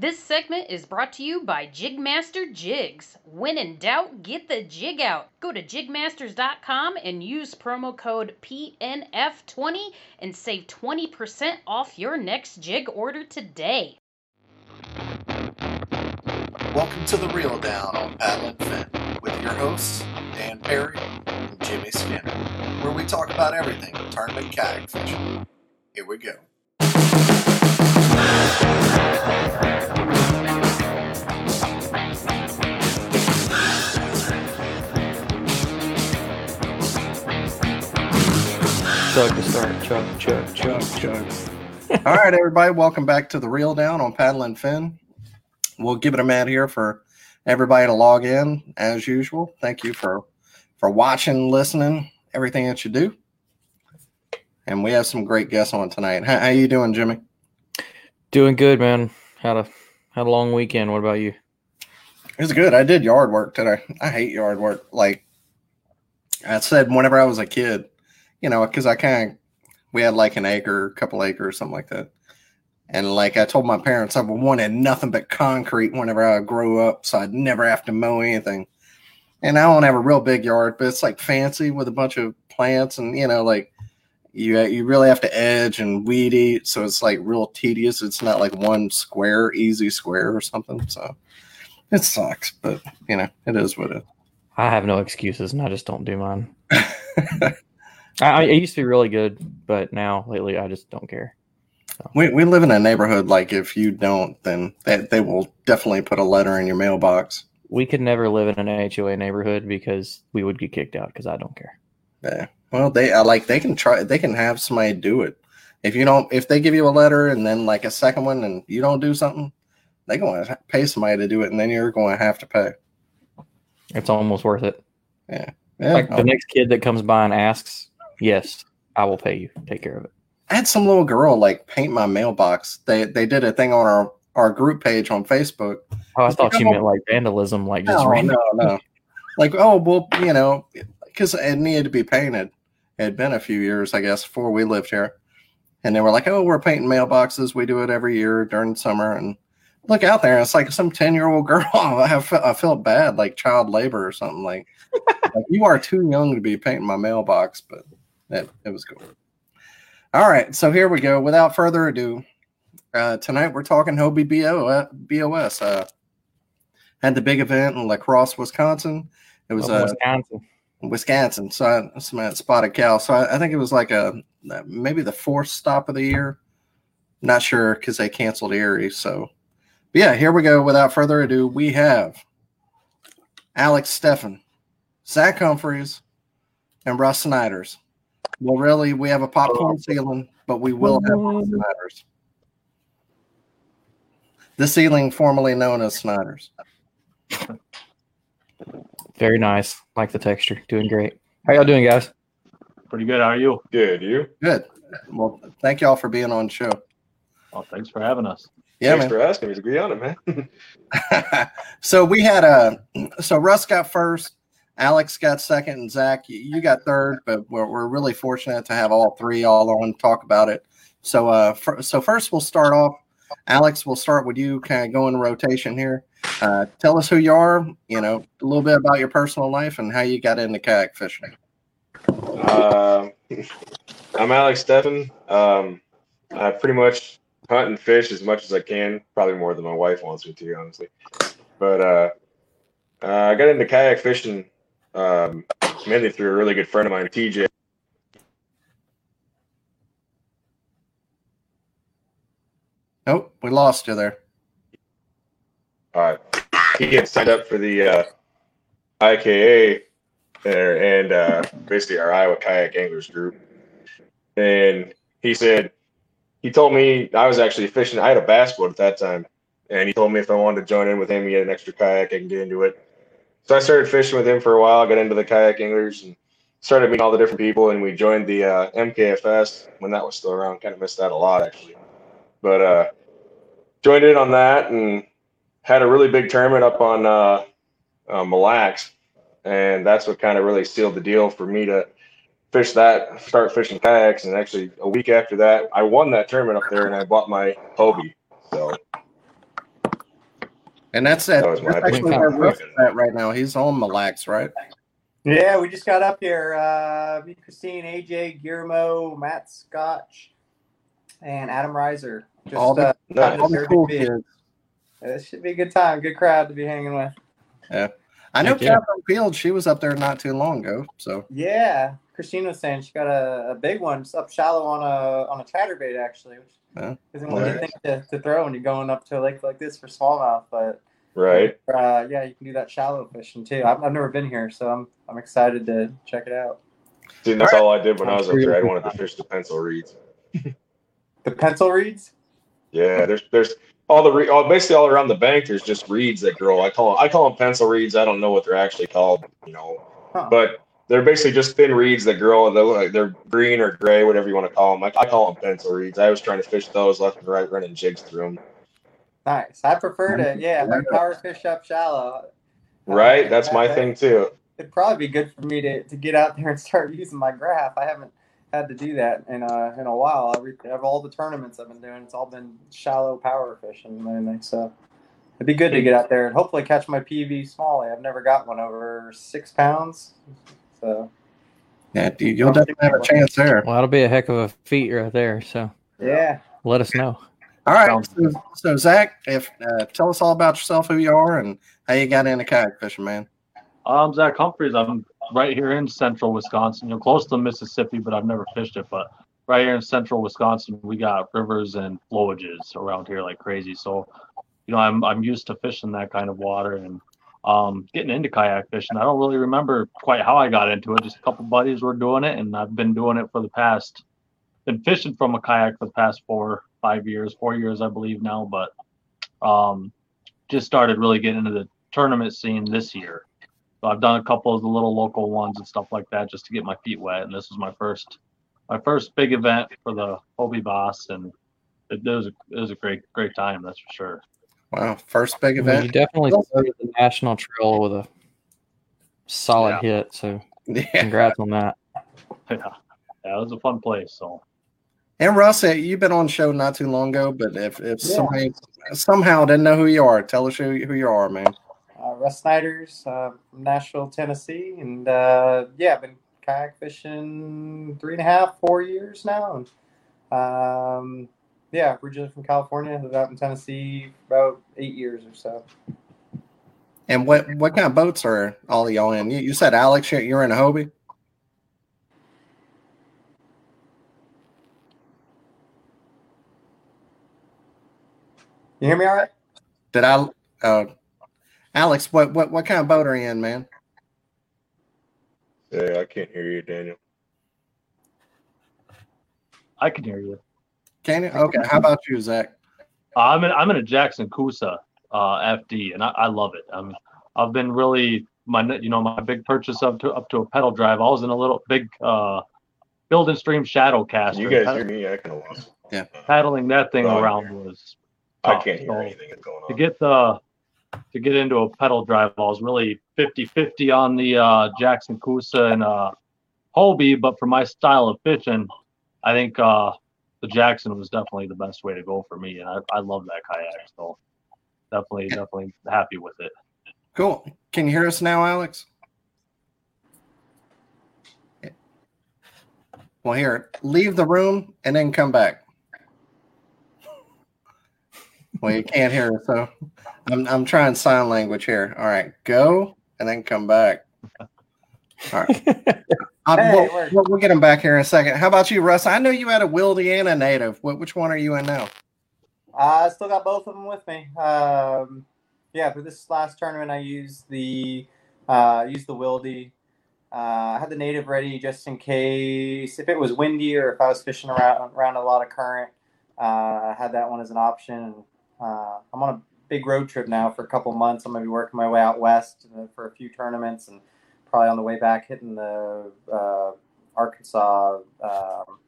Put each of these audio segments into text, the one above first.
This segment is brought to you by Jigmaster Jigs. When in doubt, get the jig out. Go to jigmasters.com and use promo code PNF20 and save 20% off your next jig order today. Welcome to the Reel Down on Paddle and Fin with your hosts, Dan Perry and Jimmy Skinner, where we talk about everything tournament kayak fishing. Here we go. Chug to start. Chug, chug, chug, chug. All right, everybody, welcome back to the Reel Down on Paddle and Fin. We'll give it a minute here for everybody to log in as usual. Thank you for for watching, listening, everything that you do. And we have some great guests on tonight. How, how you doing, Jimmy? Doing good, man. Had a had a long weekend. What about you? It was good. I did yard work today. I hate yard work. Like I said, whenever I was a kid, you know, because I kind of we had like an acre, a couple acres, something like that. And like I told my parents, I wanted nothing but concrete whenever I grow up, so I'd never have to mow anything. And I don't have a real big yard, but it's like fancy with a bunch of plants, and you know, like you you really have to edge and weed eat, so it's like real tedious. It's not like one square, easy square or something. So it sucks, but you know, it is what it. I have no excuses, and I just don't do mine. I, I used to be really good, but now lately I just don't care. We we live in a neighborhood like if you don't, then they, they will definitely put a letter in your mailbox. We could never live in an HOA neighborhood because we would get kicked out because I don't care. Yeah. Well, they I like they can try. They can have somebody do it. If you don't, if they give you a letter and then like a second one and you don't do something, they're going to pay somebody to do it, and then you're going to have to pay. It's almost worth it. Yeah. Yeah. Like the next kid that comes by and asks, yes, I will pay you. Take care of it. I had some little girl like paint my mailbox. They they did a thing on our our group page on Facebook. Oh, I thought you meant like vandalism, like just No, random. no, no. Like, oh, well, you know, because it needed to be painted. It had been a few years, I guess, before we lived here. And they were like, oh, we're painting mailboxes. We do it every year during summer. And look out there. And it's like some 10 year old girl. I, have, I felt bad, like child labor or something. Like, like, you are too young to be painting my mailbox, but it, it was cool. All right. So here we go. Without further ado, uh, tonight we're talking Hobie BO, BOS. Uh, had the big event in La Crosse, Wisconsin. It was uh, Wisconsin. Wisconsin. So I, some Spotted Cow. So I, I think it was like a maybe the fourth stop of the year. Not sure because they canceled Erie. So, but yeah, here we go. Without further ado, we have Alex Steffen, Zach Humphreys, and Russ Snyder's. Well, really, we have a popcorn oh. ceiling, but we will have Russ Snyder's. The ceiling formerly known as Snyder's. Very nice. Like the texture. Doing great. How y'all doing, guys? Pretty good. How are you? Good. You? Good. Well, thank y'all for being on the show. Oh, thanks for having us. Yeah, Thanks man. for asking me to be on it, man. so we had a so Russ got first, Alex got second, and Zach you- got third. But we're, we're really fortunate to have all three all on talk about it. So uh, so first we'll start off. Alex, we'll start with you, kind of go in rotation here. Uh, tell us who you are. You know a little bit about your personal life and how you got into kayak fishing. Um, I'm Alex Steffen. Um, I pretty much hunt and fish as much as I can, probably more than my wife wants me to, honestly. But uh, uh, I got into kayak fishing um, mainly through a really good friend of mine, TJ. Nope, we lost you there. Uh, he had signed up for the uh, IKA there and uh, basically our Iowa Kayak Anglers group. And he said, he told me I was actually fishing. I had a bass boat at that time. And he told me if I wanted to join in with him, he had an extra kayak, I can get into it. So I started fishing with him for a while, got into the kayak anglers and started meeting all the different people. And we joined the uh, MKFS when that was still around. Kind of missed that a lot, actually. But uh, joined in on that and had a really big tournament up on uh, uh, Mille Lacs, and that's what kind of really sealed the deal for me to fish that, start fishing kayaks. And actually, a week after that, I won that tournament up there, and I bought my Hobie. So And that's it. That was my That's actually opinion. where Russ at right now. He's on Mille Lacs, right? Yeah, we just got up here. Uh, me, Christine, AJ, Guillermo, Matt Scotch, and Adam Reiser. Just All the- uh, Nice. All the cool big. kids. it should be a good time, good crowd to be hanging with. Yeah. I know Heck yeah. Catherine Fields. She was up there not too long ago. So Yeah, Christine was saying she got a, a big one just up shallow on a on a chatterbait actually, which Yeah. isn't what you Nice. think to, to throw when you're going up to a lake like this for smallmouth. But Right. uh, yeah, you can do that shallow fishing too. I've, I've never been here, so I'm I'm excited to check it out. See, that's all I did when I was up there. I wanted to fish the pencil reeds. The pencil reeds. Yeah, there's there's all the re- all, basically all around the bank. There's just reeds that grow. I call them, I call them pencil reeds. I don't know what they're actually called, you know, Huh. but they're basically just thin reeds that grow. They look like they're green or gray, whatever you want to call them. I, I call them pencil reeds. I was trying to fish those left and right, running jigs through them. Nice. I prefer to yeah, if I power fish up shallow. uh, Right, that's my that- thing too. It'd probably be good for me to, to get out there and start using my graph. I haven't had to do that in a in a while. Every of all the tournaments I've been doing, it's all been shallow power fishing mainly. So it'd be good to get out there and hopefully catch my PB smallie. I've never got one over six pounds. So yeah, dude, you'll definitely have a chance there. Well, that'll be a heck of a feat right there. So yeah. let us know. All right. So, so Zach, if uh, tell us all about yourself, who you are, and how you got into kayak fishing, man. I'm Zach Humphreys. I'm right here in central Wisconsin, you know, close to Mississippi, but I've never fished it. But right here in central Wisconsin, we got rivers and flowages around here like crazy. So, you know, I'm I'm used to fishing that kind of water and um, getting into kayak fishing. I don't really remember quite how I got into it. Just a couple buddies were doing it, and I've been doing it for the past. Been fishing from a kayak for the past four, five years, four years, I believe now. But um, just started really getting into the tournament scene this year. So I've done a couple of the little local ones and stuff like that just to get my feet wet. And this was my first, my first big event for the Hobie Boss, and it, it was a, it was a great great time. That's for sure. Wow, first big Well, you event. definitely started the national trail with a solid Yeah. hit. So Yeah. congrats on that. yeah, yeah, it was a fun place. So And Russ, uh, you've been on the show not too long ago, but if if Yeah. somebody somehow didn't know who you are, tell us who, who you are, man. Uh, Russ Snyder's uh, Nashville, Tennessee, and uh, yeah, I've been kayak fishing three and a half, four years now. And, um, yeah, originally from California, lived out in Tennessee about eight years or so. And what what kind of boats are all of y'all in? You, you said Alex, you're- you're in a Hobie. You hear me all right? Did I? Uh, Alex, what what what kind of boat are you in, man? Yeah, I can't hear you, Daniel. I can hear you. Can you? Okay. How about you, Zach? Uh, I'm in I'm in a Jackson Coosa uh, FD, and I, I love it. I'm I've been really my you know my big purchase up to up to a pedal drive. I was in a little big uh, Field and Stream shadow Can caster. you guys Ped- hear me? I kind of lost. paddling that thing Oh, around yeah. was I tough. can't hear So- anything that's going on. to get the to get into a pedal drive I was really 50-50 on the uh, Jackson Coosa and uh, Hobie, but for my style of fishing, I think uh, the Jackson was definitely the best way to go for me, and I, I love that kayak, so definitely definitely happy with it. Cool. Can you hear us now, Alex? Well, here, leave the room and then come back. Well, you can't hear us, so I'm I'm trying sign language here. All right, go and then come back. All right, Hey, we'll, we'll, we'll get him back here in a second. How about you, Russ? I know you had a Wildy and a native. What, which one are you in now? I still got both of them with me. Um, yeah, for this last tournament, I used the uh, used the Wildy. Uh, I had the native ready just in case if it was windy or if I was fishing around around a lot of current. Uh, I had that one as an option. Uh, I'm on a big road trip now for a couple months. I'm gonna be working my way out west uh, for a few tournaments and probably on the way back hitting the uh, Arkansas. Um,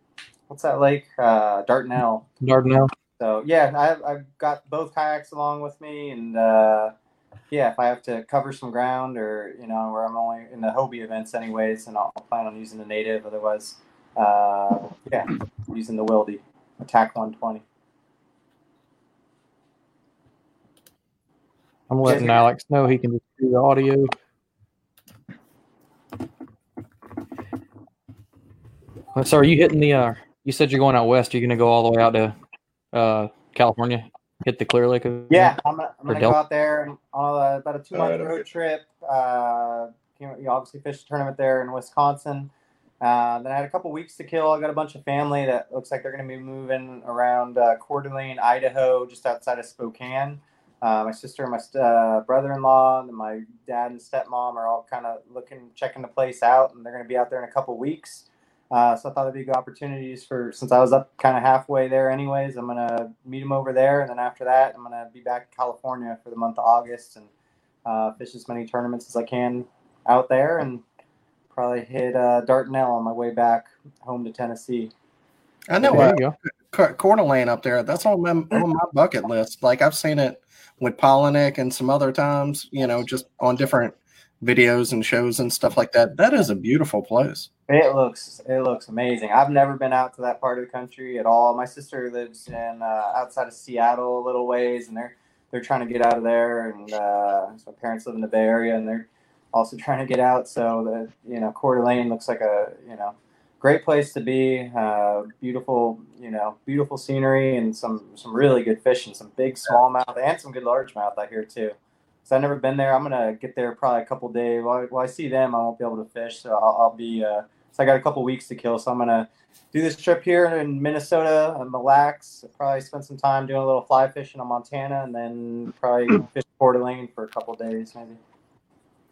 what's that lake? Uh, Dartnell. Dardanelle. So yeah, I've, I've got both kayaks along with me, and uh, yeah, if I have to cover some ground or you know where I'm only in the Hobie events anyways, and I'll, I'll plan on using the native. Otherwise, uh, yeah, using the Wildy ATAK 120. I'm letting Alex know he can just do the audio. Uh, So are you hitting the? Uh, you said you're going out west. You're going to go all the way out to uh, California, hit the Clear Lake. event? Yeah, I'm, gonna- I'm gonna Del- go out there and on a, about a two month Alright, road okay. trip. Uh, you, know, you obviously fished a tournament there in Wisconsin. Uh, then I had a couple weeks to kill. I got a bunch of family that looks like they're going to be moving around uh, Coeur d'Alene, Idaho, just outside of Spokane. Uh, my sister and my st- uh, brother-in-law and my dad and stepmom are all kind of looking, checking the place out, and they're going to be out there in a couple weeks. Uh, so I thought it'd be good opportunities for since I was up kind of halfway there, anyways. I'm gonna meet them over there, and then after that, I'm gonna be back in California for the month of August and uh, fish as many tournaments as I can out there, and probably hit uh, Dardanelle on my way back home to Tennessee. I know There uh, you go. Coeur d'Alene up there. That's on my, on my bucket list. Like I've seen it with Polinick and some other times, you know, just on different videos and shows and stuff like that. That is a beautiful place. It looks it looks amazing. I've never been out to that part of the country at all. My sister lives in uh, outside of Seattle a little ways, and they're they're trying to get out of there. And uh, my parents live in the Bay Area, and they're also trying to get out. So the you know Coeur d'Alene looks like a you know great place to be. Uh, beautiful you know beautiful scenery and some some really good fishing. Some big smallmouth and some good largemouth I hear too. So I've never been there. I'm gonna get there probably a couple days. While, while I see them, I won't be able to fish, so I'll, I'll be. Uh, so I got a couple weeks to kill. So I'm gonna do this trip here in Minnesota and relax. Probably spend some time doing a little fly fishing on Montana, and then probably fish Coeur d'Alene for a couple days, maybe.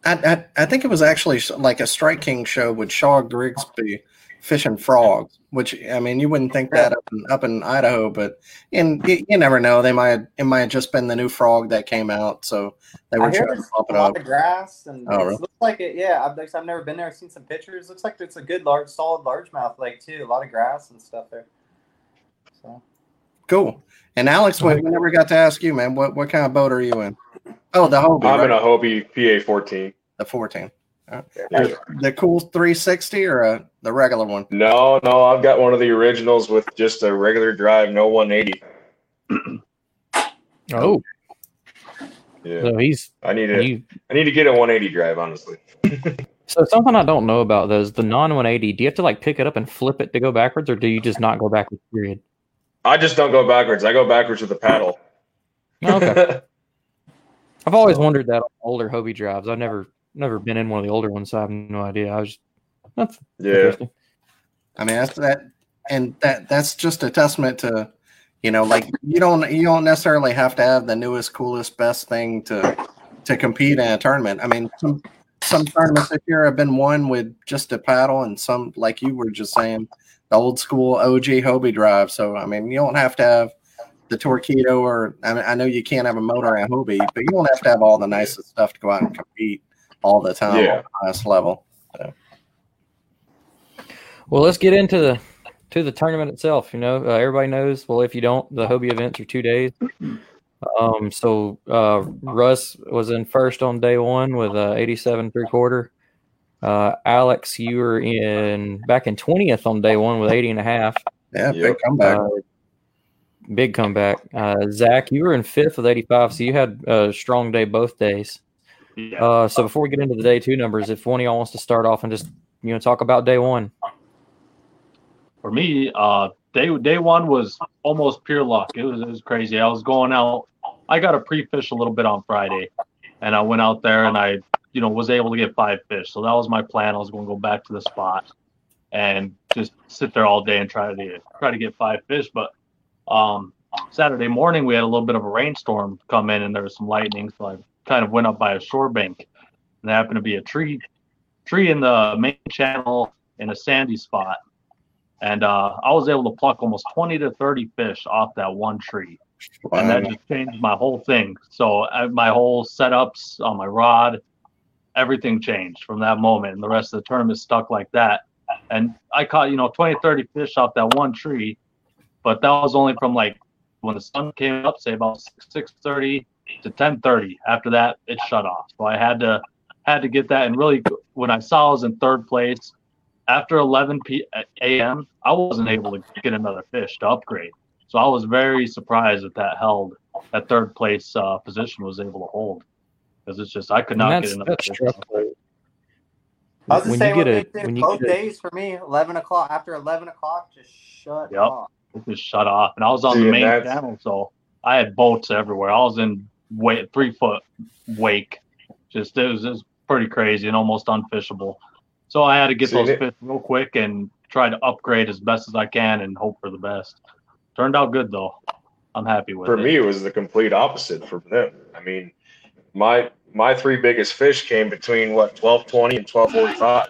I, I I think it was actually like a Strike King show with Shaw Grigsby fishing frogs, which I mean you wouldn't think that up in, up in Idaho, but and you, you never know. They might it might have just been the new frog that came out, so they were hear trying to there's pump a it lot up. of grass, and Oh, it really? looks like it. Yeah, I've, I've never been there. I've seen some pictures. Looks like it's a good large, solid largemouth lake too. A lot of grass and stuff there. So Cool. And Alex, we, we never got to ask you, man. What what kind of boat are you in? Oh, the Hobie, I'm right? in a Hobie PA 14. the 14. Yeah. The cool 360 or uh, the regular one? No, no, I've got one of the originals with just a regular drive, no 180. Oh, Yeah, so he's I need to. you. I need to get a 180 drive, honestly. So something I don't know about those the non 180. Do you have to like pick it up and flip it to go backwards, or do you just not go backwards? Period. I just don't go backwards. I go backwards with the paddle. Okay. I've always wondered that on older Hobie drives. I've never never been in one of the older ones, so I have no idea. I was just that's yeah. interesting. I mean, that's that, and that that's just a testament to, you know, like you don't you don't necessarily have to have the newest, coolest, best thing to to compete in a tournament. I mean, some some tournaments this year have been won with just a paddle, and some like you were just saying, the old school OG Hobie drive. So I mean, you don't have to have the Torpedo, or I mean, I know you can't have a motor and Hobie, but you don't have to have all the nicest stuff to go out and compete all the time Yeah. on the highest level. Well, let's get into the to the tournament itself. You know, uh, everybody knows. Well, if you don't, the Hobie events are two days. Um, so uh, Russ was in first on day one with uh, 87 three quarter. Uh, Alex, you were in back in 20th on day one with 80 and a half. Yeah, Yep. big comeback. Uh, big comeback. Uh, Zach, you were in fifth with 85, so you had a strong day both days. Yeah. Uh, so before we get into the day two numbers, if one of y'all wants to start off and just you know talk about day one. for me, uh, day day one was almost pure luck. It was it was crazy. I was going out. I got a pre fish a little bit on Friday, and I went out there and I, you know, was able to get five fish. So that was my plan. I was going to go back to the spot and just sit there all day and try to try to get five fish. But um, Saturday morning we had a little bit of a rainstorm come in and there was some lightning, so I kind of went up by a shore bank. And there happened to be a tree tree in the main channel in a sandy spot and uh, I was able to pluck almost 20 to 30 fish off that one tree, and that just changed my whole thing. So uh, my whole setups on my rod, everything changed from that moment, and the rest of the tournament stuck like that. And I caught you know 20, 30 fish off that one tree, but that was only from like when the sun came up, say about 6 30 to 10:30. After that, it shut off. So I had to had to get that, and really when I saw I was in third place after 11 p- a.m., I wasn't able to get another fish to upgrade. So I was very surprised that that held that third place uh, position was able to hold because it's just I could not get enough. that's fish. stressful. I was the When same you get with a when you both get a, days for me. Eleven o'clock after eleven o'clock, just shut Yep. off. It just shut off, and I was on See, the main that's- channel, so I had boats everywhere. I was in wait three foot wake, just it was, it was pretty crazy and almost unfishable. So I had to get See, those Nick- fish real quick and try to upgrade as best as I can and hope for the best. Turned out good though. I'm happy with For it. For me, it was the complete opposite for them. I mean, my my three biggest fish came between what twelve twenty and twelve forty five.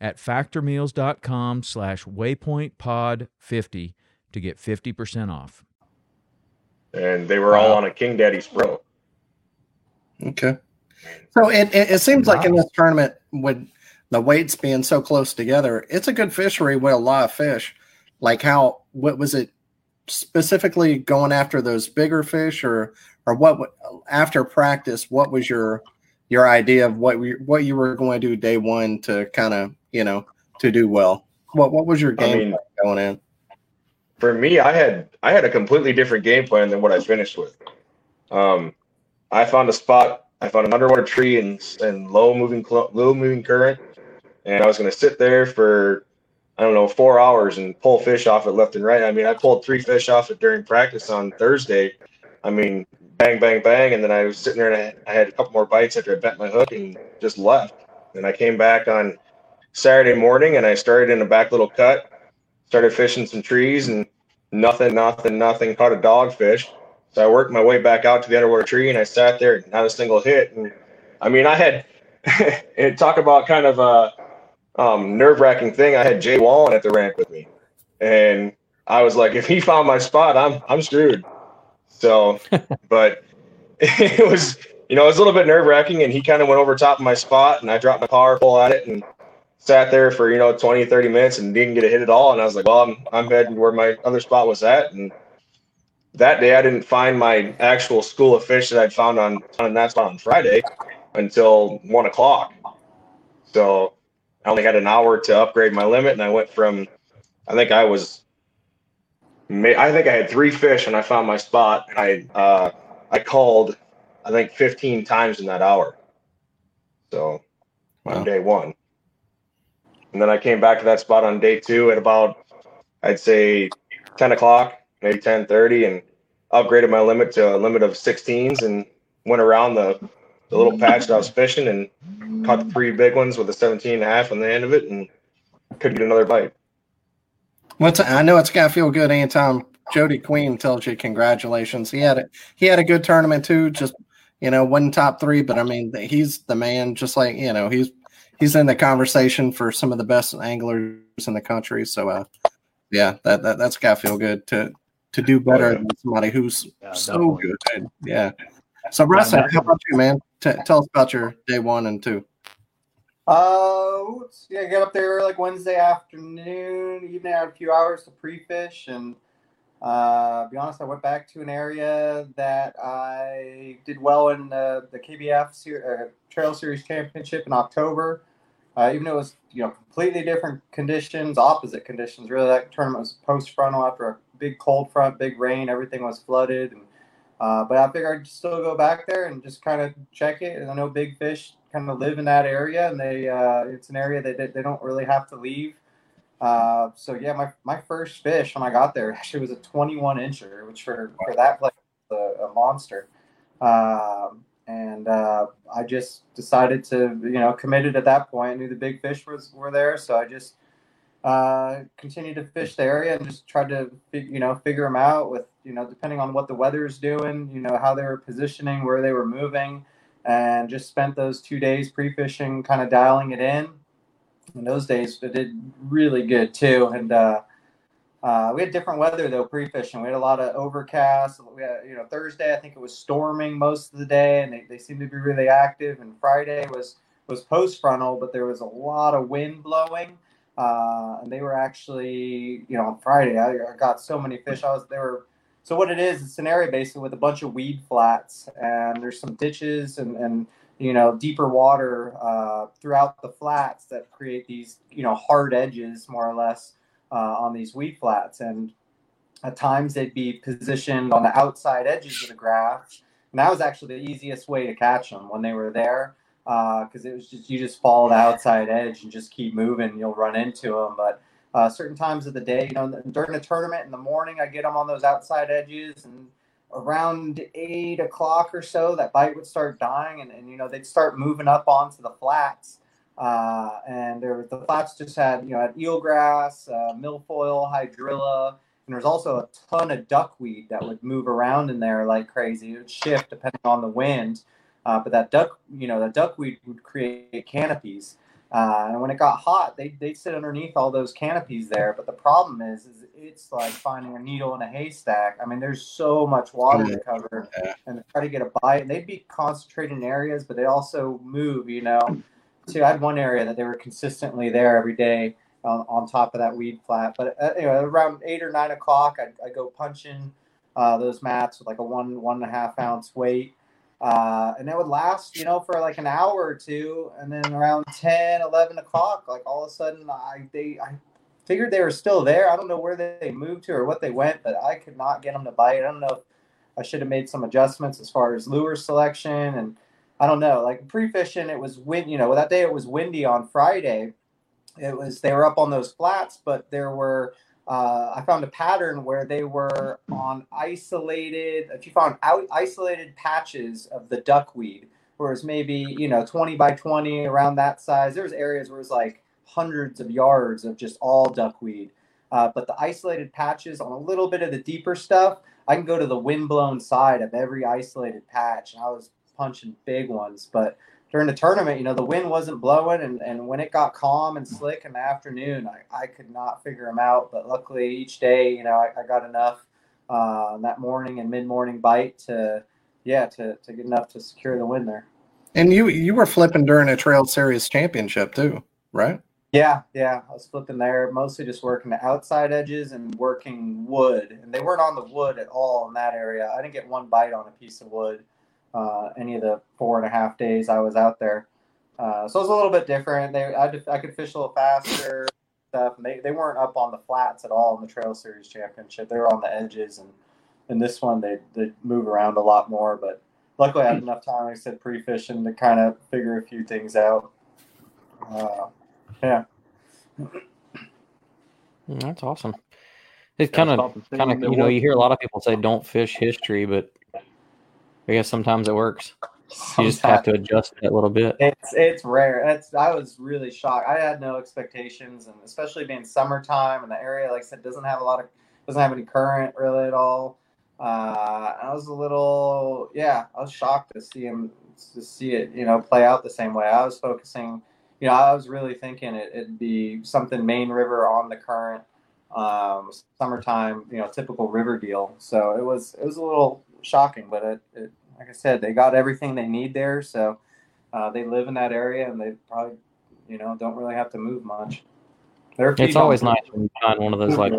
at factormeals.com slash waypointpod50 to get 50% off. and they were all on a King Daddy Spro. Okay. So it, it, it seems like in this tournament, with the weights being so close together, it's a good fishery with a lot of fish. Like how what was it specifically going after those bigger fish, or or what after practice? What was your your idea of what we, what you were going to do day one to kind of you know to do well? What what was your I game mean, plan going in? for me, I had I had a completely different game plan than what I finished with. Um, I found a spot. I found an underwater tree and and low moving cl- low moving current, and I was going to sit there for I don't know four hours and pull fish off it left and right. I mean, I pulled three fish off it during practice on Thursday. I mean, bang, bang, bang, and then I was sitting there and I, I had a couple more bites after I bent my hook and just left. And I came back on Saturday morning and I started in a back little cut started fishing some trees and nothing, nothing, nothing. Caught a dogfish. So I worked my way back out to the underwater tree and I sat there, not a single hit. And I mean, I had, and talk about kind of a um, nerve wracking thing. I had Jay Wallen at the ramp with me, and I was like, if he found my spot, I'm I'm screwed. So, but it was, you know, it was a little bit nerve wracking, and he kind of went over top of my spot, and I dropped my power pole at it, and sat there for you know 20 30 minutes and didn't get a hit at all. And i was like well i'm, I'm heading where my other spot was at. And that day i didn't find my actual school of fish that i'd found on on that spot on friday until one o'clock. So i only had an hour to upgrade my limit and i went from i think i was i think i had three fish when i found my spot. And i uh i called i think 15 times in that hour. So Wow. on day one and then I came back to that spot on day two at about, I'd say, 10 o'clock, maybe 10:30, and upgraded my limit to a limit of 16s and went around the, the little patch that I was fishing and caught the three big ones with a 17 and a half on the end of it and couldn't get another bite. What's I know it's got to feel good anytime Jody Queen tells you congratulations. He had a he had a good tournament too. Just you know, wasn't top three, but I mean he's the man. Just like you know, he's he's in the conversation for some of the best anglers in the country. So uh, yeah, that, that that's got to feel good to to do better Oh, than somebody who's Yeah, so good. Yeah. So Russ, Yeah, how about you, man? T- tell us about your day one and two. Uh, yeah, get up there like Wednesday afternoon, evening. I had a few hours to pre-fish, and uh, be honest, I went back to an area that I did well in the the KBF ser- uh, Trail Series Championship in October. Uh, even though it was you know completely different conditions, opposite conditions. Really, that tournament was post frontal after a big cold front, big rain, everything was flooded, and uh, but I figured I'd still go back there and just kind of check it. And I know big fish kind of live in that area, and they uh, it's an area that they, they don't really have to leave. Uh, so yeah, my, my first fish when I got there actually was a 21 incher, which for, for that place was a, a monster. Um, and uh, I just decided to, you know, committed at that point. I knew the big fish was were there, so I just uh, continued to fish the area and just tried to, you know, figure them out with, you know, depending on what the weather's doing, you know, how they were positioning, where they were moving, and just spent those two days pre-fishing, kind of dialing it in. In those days, it did really good too, and. Uh, uh, we had different weather though pre-fishing. We had a lot of overcast. We had, you know, Thursday I think it was storming most of the day, and they, they seemed to be really active. And Friday was was post frontal, but there was a lot of wind blowing. Uh, and they were actually, you know, on Friday I, I got so many fish. I was they were. So what it is, it's an area basically with a bunch of weed flats, and there's some ditches and and you know deeper water uh, throughout the flats that create these you know hard edges more or less uh, on these weed flats. And at times they'd be positioned on the outside edges of the grass. And that was actually the easiest way to catch them when they were there because uh, it was just you just follow the outside edge and just keep moving. You'll run into them. But uh, certain times of the day, you know, during the tournament in the morning, I get them on those outside edges and around eight o'clock or so, that bite would start dying and, and you know, they'd start moving up onto the flats. Uh, and there, the flats just had, you know, had eelgrass, uh, milfoil, hydrilla, and there's also a ton of duckweed that would move around in there like crazy. It would shift depending on the wind. Uh, but that duck, you know, that duckweed would create canopies. Uh, and when it got hot, they they sit underneath all those canopies there. But the problem is, is it's like finding a needle in a haystack. I mean, there's so much water to cover, and try to get a bite. And they'd be concentrated in areas, but they also move. You know, too. I had one area that they were consistently there every day on, on top of that weed flat. But uh, anyway, around eight or nine o'clock, I I go punching uh, those mats with like a one one and a half ounce weight. Uh, and that would last, you know, for like an hour or two. And then around 10, 11 o'clock, like all of a sudden, I they I figured they were still there. I don't know where they moved to or what they went, but I could not get them to bite. I don't know if I should have made some adjustments as far as lure selection and I don't know, like pre-fishing, it was wind. You know, that day it was windy on Friday. It was they were up on those flats, but there were. Uh, I found a pattern where they were on isolated. If you found out isolated patches of the duckweed, where it's maybe you know twenty by twenty around that size. There's areas where it's like hundreds of yards of just all duckweed. Uh, but the isolated patches on a little bit of the deeper stuff, I can go to the windblown side of every isolated patch. And I was punching big ones. But during the tournament, you know, the wind wasn't blowing, and, and when it got calm and slick in the afternoon, I, I could not figure them out. But luckily, each day, you know, I, I got enough uh, that morning and mid morning bite to, yeah, to, to get enough to secure the win there. And you you were flipping during a Trail Series championship too, right? Yeah, yeah. I was flipping there, mostly just working the outside edges and working wood. And they weren't on the wood at all in that area. I didn't get one bite on a piece of wood uh, any of the four and a half days I was out there. Uh, so it was a little bit different. They I, I could fish a little faster stuff. And they, they weren't up on the flats at all in the Trail Series Championship. They were on the edges, and in this one they they move around a lot more. But luckily I had enough time, like I said, pre fishing to kind of figure a few things out. Uh, yeah. Mm, that's awesome. It's kind of, kind of, you know, you hear a lot of people say don't fish history, but I guess sometimes it works. You just have to adjust it a little bit. It's it's rare. It's I was really shocked. I had no expectations, and especially being summertime and the area, like I said, doesn't have a lot of doesn't have any current really at all. Uh, I was a little yeah, I was shocked to see him to see it you know play out the same way. I was focusing, you know, I was really thinking it, it'd be something main river on the current, um, summertime, you know, typical river deal. So it was it was a little shocking, but it, it, like I said, they got everything they need there. So uh, they live in that area, and they probably, you know, don't really have to move much. It's always nice when you find one of those like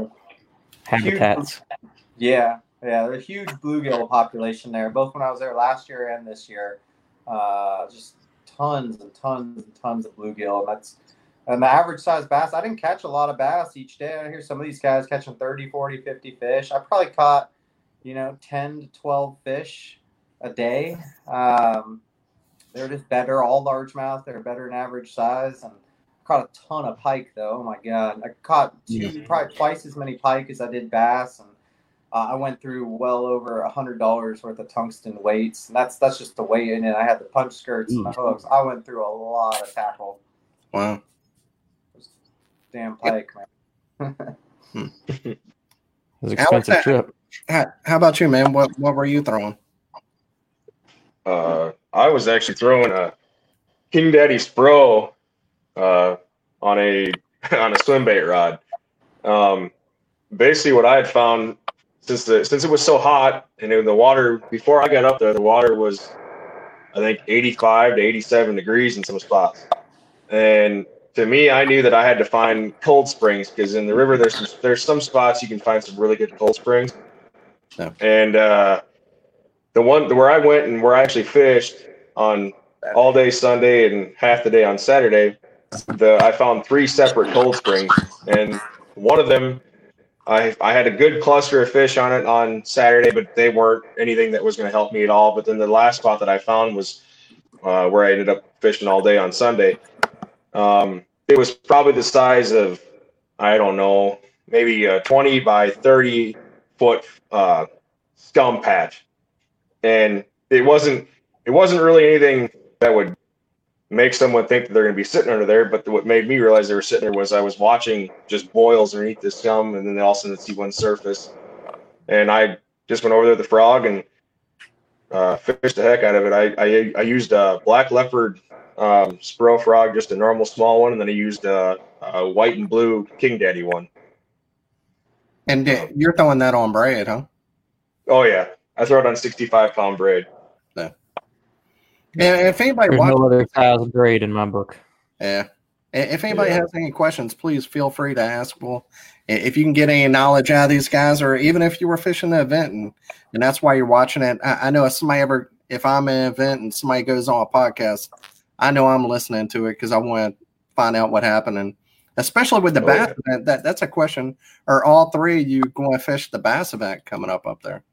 habitats. Huge, yeah, yeah, there's a huge bluegill population there. Both when I was there last year and this year, uh, just tons and tons and tons of bluegill. And that's and the average size bass. I didn't catch a lot of bass each day. I hear some of these guys catching 30, 40, 50 fish. I probably caught you know, 10 to 12 fish a day. Um, they're just better, all largemouth. They're better than average size. And caught a ton of pike, though. Oh my God. I caught two, probably twice as many pike as I did bass. And uh, I went through well over a hundred dollars worth of tungsten weights. And that's that's just the weight in it. I had the punch skirts and the hooks. I went through a lot of tackle. Wow. Damn pike, man. It was an expensive trip. How, how about you, man? What what were you throwing? Uh, I was actually throwing a King Daddy Spro uh, on a on a swim bait rod. Um, basically, what I had found since the since it was so hot and in the water before I got up there, the water was I think 85 to 87 degrees in some spots, and to me, I knew that I had to find cold springs because in the river there's some, there's some spots you can find some really good cold springs, Yeah. and uh, the one where I went and where I actually fished on all day Sunday and half the day on Saturday, the I found three separate cold springs, and one of them, I I had a good cluster of fish on it on Saturday, but they weren't anything that was going to help me at all. But then the last spot that I found was uh, where I ended up fishing all day on Sunday. Um, it was probably the size of I don't know, maybe a twenty by thirty foot uh, scum patch, and it wasn't it wasn't really anything that would make someone think that they're going to be sitting under there. But what made me realize they were sitting there was I was watching just boils underneath the scum, and then they all of a sudden see one surface, and I just went over there with the frog and uh, fished the heck out of it. I I, I used a black leopard um, spro frog, just a normal small one, and then I used a, a white and blue king daddy one. And uh, you're throwing that on braid, huh? Oh yeah, I throw it on sixty-five pound braid. And if anybody There's watching, no other size of braid in my book. yeah, if anybody Yeah. has any questions, please feel free to ask. Well, if you can get any knowledge out of these guys, or even if you were fishing the event and and that's why you're watching it, I, I know if somebody ever, if I'm in an event and somebody goes on a podcast, I know I'm listening to it because I want to find out what happened and. Especially with the Oh, bass yeah. event, that, that's a question. Are all three of you going to fish the bass event coming up up there?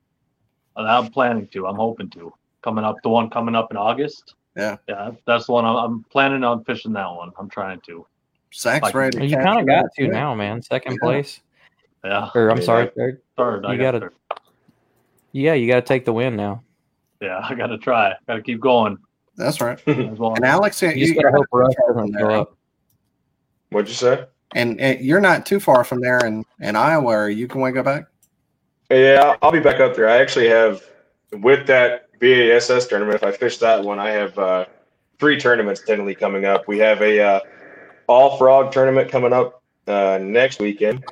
Uh, I'm planning to. I'm hoping to. Coming up, the one coming up in August. Yeah. Yeah, that's the one I'm, I'm planning on fishing. That one. I'm trying to. Zach's Like- ready. You kind of got to now, man. Second Yeah. place, Yeah, or I'm Yeah. sorry, third. third. I You got gotta- Yeah, you got to take the win now. Yeah, I got to try. Got to keep going That's right. as well. And Alex, you, You you got to got hope Russ doesn't go up. What'd you say? And, and you're not too far from there in, in Iowa. Or you can go back? Yeah, I'll be back up there. I actually have with that BASS tournament. If I fish that one, I have uh, three tournaments technically coming up. We have a uh, all frog tournament coming up uh, next weekend.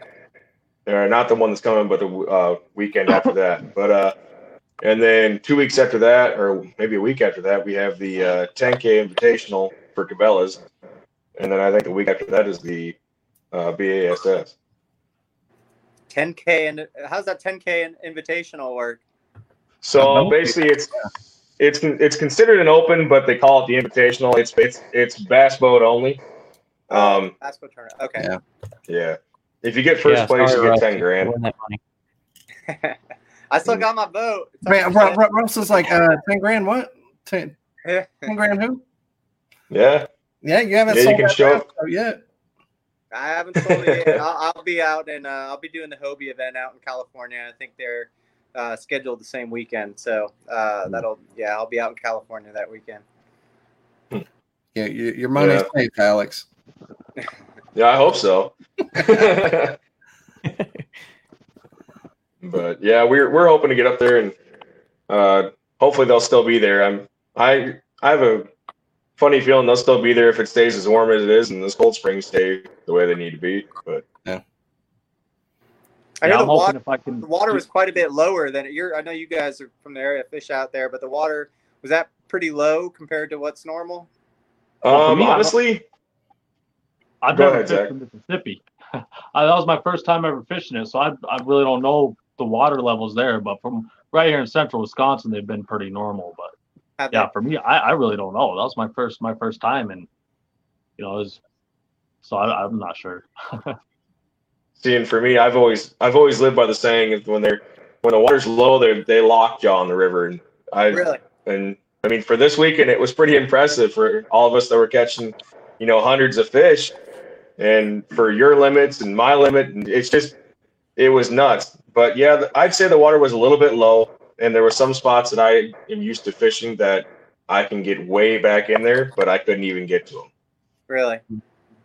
Or not the one that's coming, but the uh, weekend after that. But uh, and then two weeks after that, or maybe a week after that, we have the uh, 10K Invitational for Cabela's, and then I think the week after that is the uh, BASS. 10k and how's that 10k in- invitational work? So basically, it's it's it's considered an open, but they call it the invitational. It's it's it's bass boat only. Um, Basketball tournament. Okay. Yeah. yeah. If you get first Yeah, place, sorry, you get ten grand. win that money. I still got my boat. It's Man, up Ru- for Russ is like uh, ten grand. What? Ten, 10 grand? Who? Yeah, Yeah, you haven't Yeah, you can that show- bass boat yet. I haven't sold it yet. I'll, I'll be out and uh, I'll be doing the Hobie event out in California. I think they're uh, scheduled the same weekend, so uh, that'll yeah, I'll be out in California that weekend. Yeah, you, your money's Yeah. safe, Alex. yeah, I hope so. but yeah, we're we're hoping to get up there and uh, hopefully they'll still be there. I'm I I have a funny feeling they'll still be there if it stays as warm as it is and those cold springs stay the way they need to be. But I Yeah, hear I'm the hoping water, if I can. the water was quite a bit lower than you're. I know you guys are from the area, fish out there, but the water was that pretty low compared to what's normal. Well, um, me, honestly, I've Go never ahead, fished in Mississippi. I, that was my first time ever fishing it, so I I really don't know the water levels there. But from right here in central Wisconsin, they've been pretty normal. But Have yeah, for me, I, I really don't know. That was my first my first time, and you know, it was, so I, I'm not sure. See, and for me, I've always I've always lived by the saying is when they're when the water's low, they they lockjaw on the river, and I really. and I mean for this weekend it was pretty impressive for all of us that were catching, you know, hundreds of fish, and for your limits and my limit, and it's just it was nuts. But yeah, I'd say the water was a little bit low, and there were some spots that I am used to fishing that I can get way back in there, but I couldn't even get to them. Really?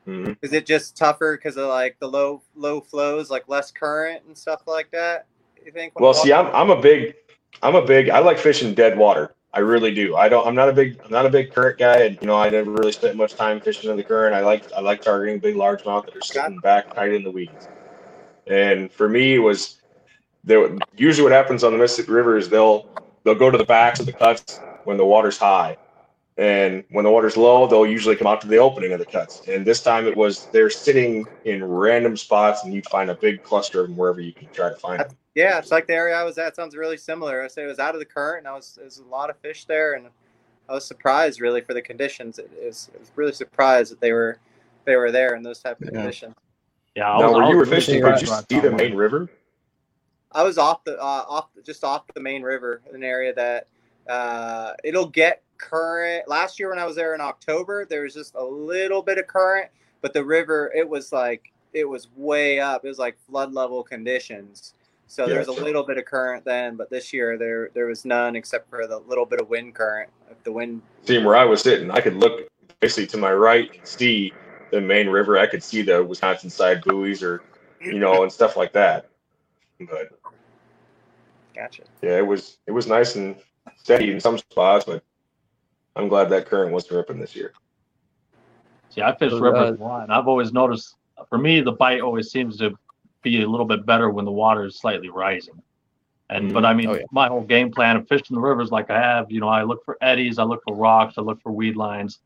hmm Is it just tougher because of like the low low flows, like less current and stuff like that? You think? Well, see, I'm I'm a big, I'm a big. I like fishing dead water. I really do. I don't. I'm not a big. I'm not a big current guy. And, you know, I never really spent much time fishing in the current. I like. I like targeting big largemouth that are sitting back tight in the weeds. And for me, it was there. Usually, what happens on the Mississippi River is they'll they'll go to the backs of the cuts when the water's high, and when the water's low, they'll usually come out to the opening of the cuts. And this time, it was they're sitting in random spots, and you'd find a big cluster of them wherever you can try to find them. Yeah, it's like the area I was at. Sounds really similar. I say it was out of the current, and I was there's a lot of fish there, and I was surprised really for the conditions. It, it was, I was really surprised that they were they were there in those type of Yeah. conditions. Yeah, I Now, was, I where you were fishing, could you see the main river? I was off the uh, off just off the main river, an area that uh, it'll get current. Last year when I was there in October, there was just a little bit of current, but the river it was like it was way up. It was like flood level conditions. So there was a little bit of current then, but this year there there was none except for the little bit of wind current. If the wind, Seeing where I was sitting, I could look basically to my right and see the main river. I could see the Wisconsin side buoys or, you know, and stuff like that. But gotcha. yeah, it was it was nice and steady in some spots, but I'm glad that current wasn't ripping this year. See, I fish So, rivers uh, a lot, and I've always noticed. For me, the bite always seems to be a little bit better when the water is slightly rising. And but I mean, Oh, yeah. my whole game plan of fishing the rivers like I have, you know, I look for eddies, I look for rocks, I look for weed lines.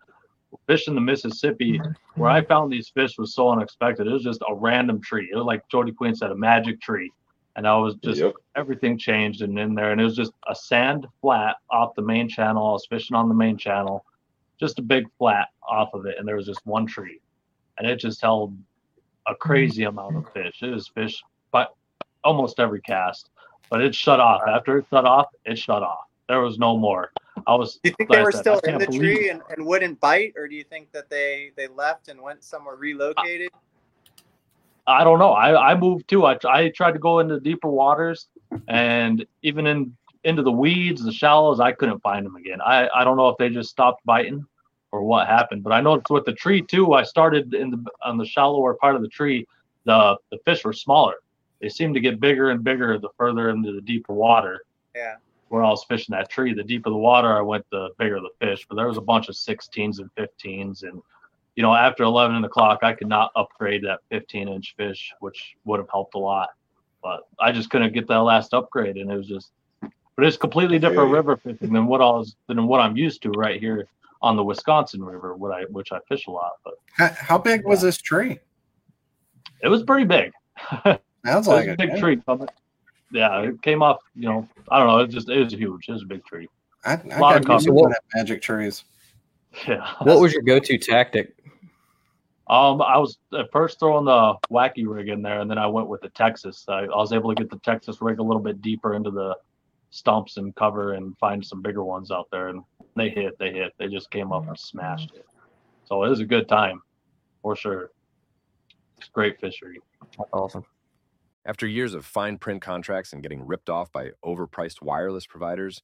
Fishing the Mississippi, where I found these fish was so unexpected. It was just a random tree. It was like Jody Quinn said, a magic tree. And I was just Yep. everything changed and in there and it was just a sand flat off the main channel. I was fishing on the main channel just a big flat off of it and there was just one tree. And it just held a mm-hmm. crazy amount of fish. It was fish but almost every cast but it shut off. After it shut off it shut off. There was no more. I was Do you think like they I were said, still in the tree and, and wouldn't bite, or do you think that they they left and went somewhere relocated? I don't know. I, I moved too. I, I tried to go into deeper waters and even in into the weeds, the shallows, I couldn't find them again. I, I don't know if they just stopped biting or what happened, but I noticed with the tree too, I started in the on the shallower part of the tree, the the fish were smaller. They seemed to get bigger and bigger the further into the deeper water Yeah. where I was fishing that tree. The deeper the water I went, the bigger the fish. But there was a bunch of 16s and 15s, and you know, after 11 o'clock, I could not upgrade that 15 inch fish, which would have helped a lot. But I just couldn't get that last upgrade, and it was just, but it's completely different Yeah. river fishing than what I was than what I'm used to right here on the Wisconsin River, what I which I fish a lot. But How, how big was this tree? it was pretty big. it Sounds was like a big yeah. tree. it. Yeah, it came off. You know, I don't know. It just it was huge. It was a big tree. I, I lot got of used to magic trees. Yeah. What was your go-to tactic? Um, I was at first throwing the wacky rig in there, and then I went with the Texas. I, I was able to get the Texas rig a little bit deeper into the stumps and cover and find some bigger ones out there. And they hit, they hit. They just came up and smashed it. So it was a good time, for sure. It's great fishery. Awesome. After years of fine print contracts and getting ripped off by overpriced wireless providers,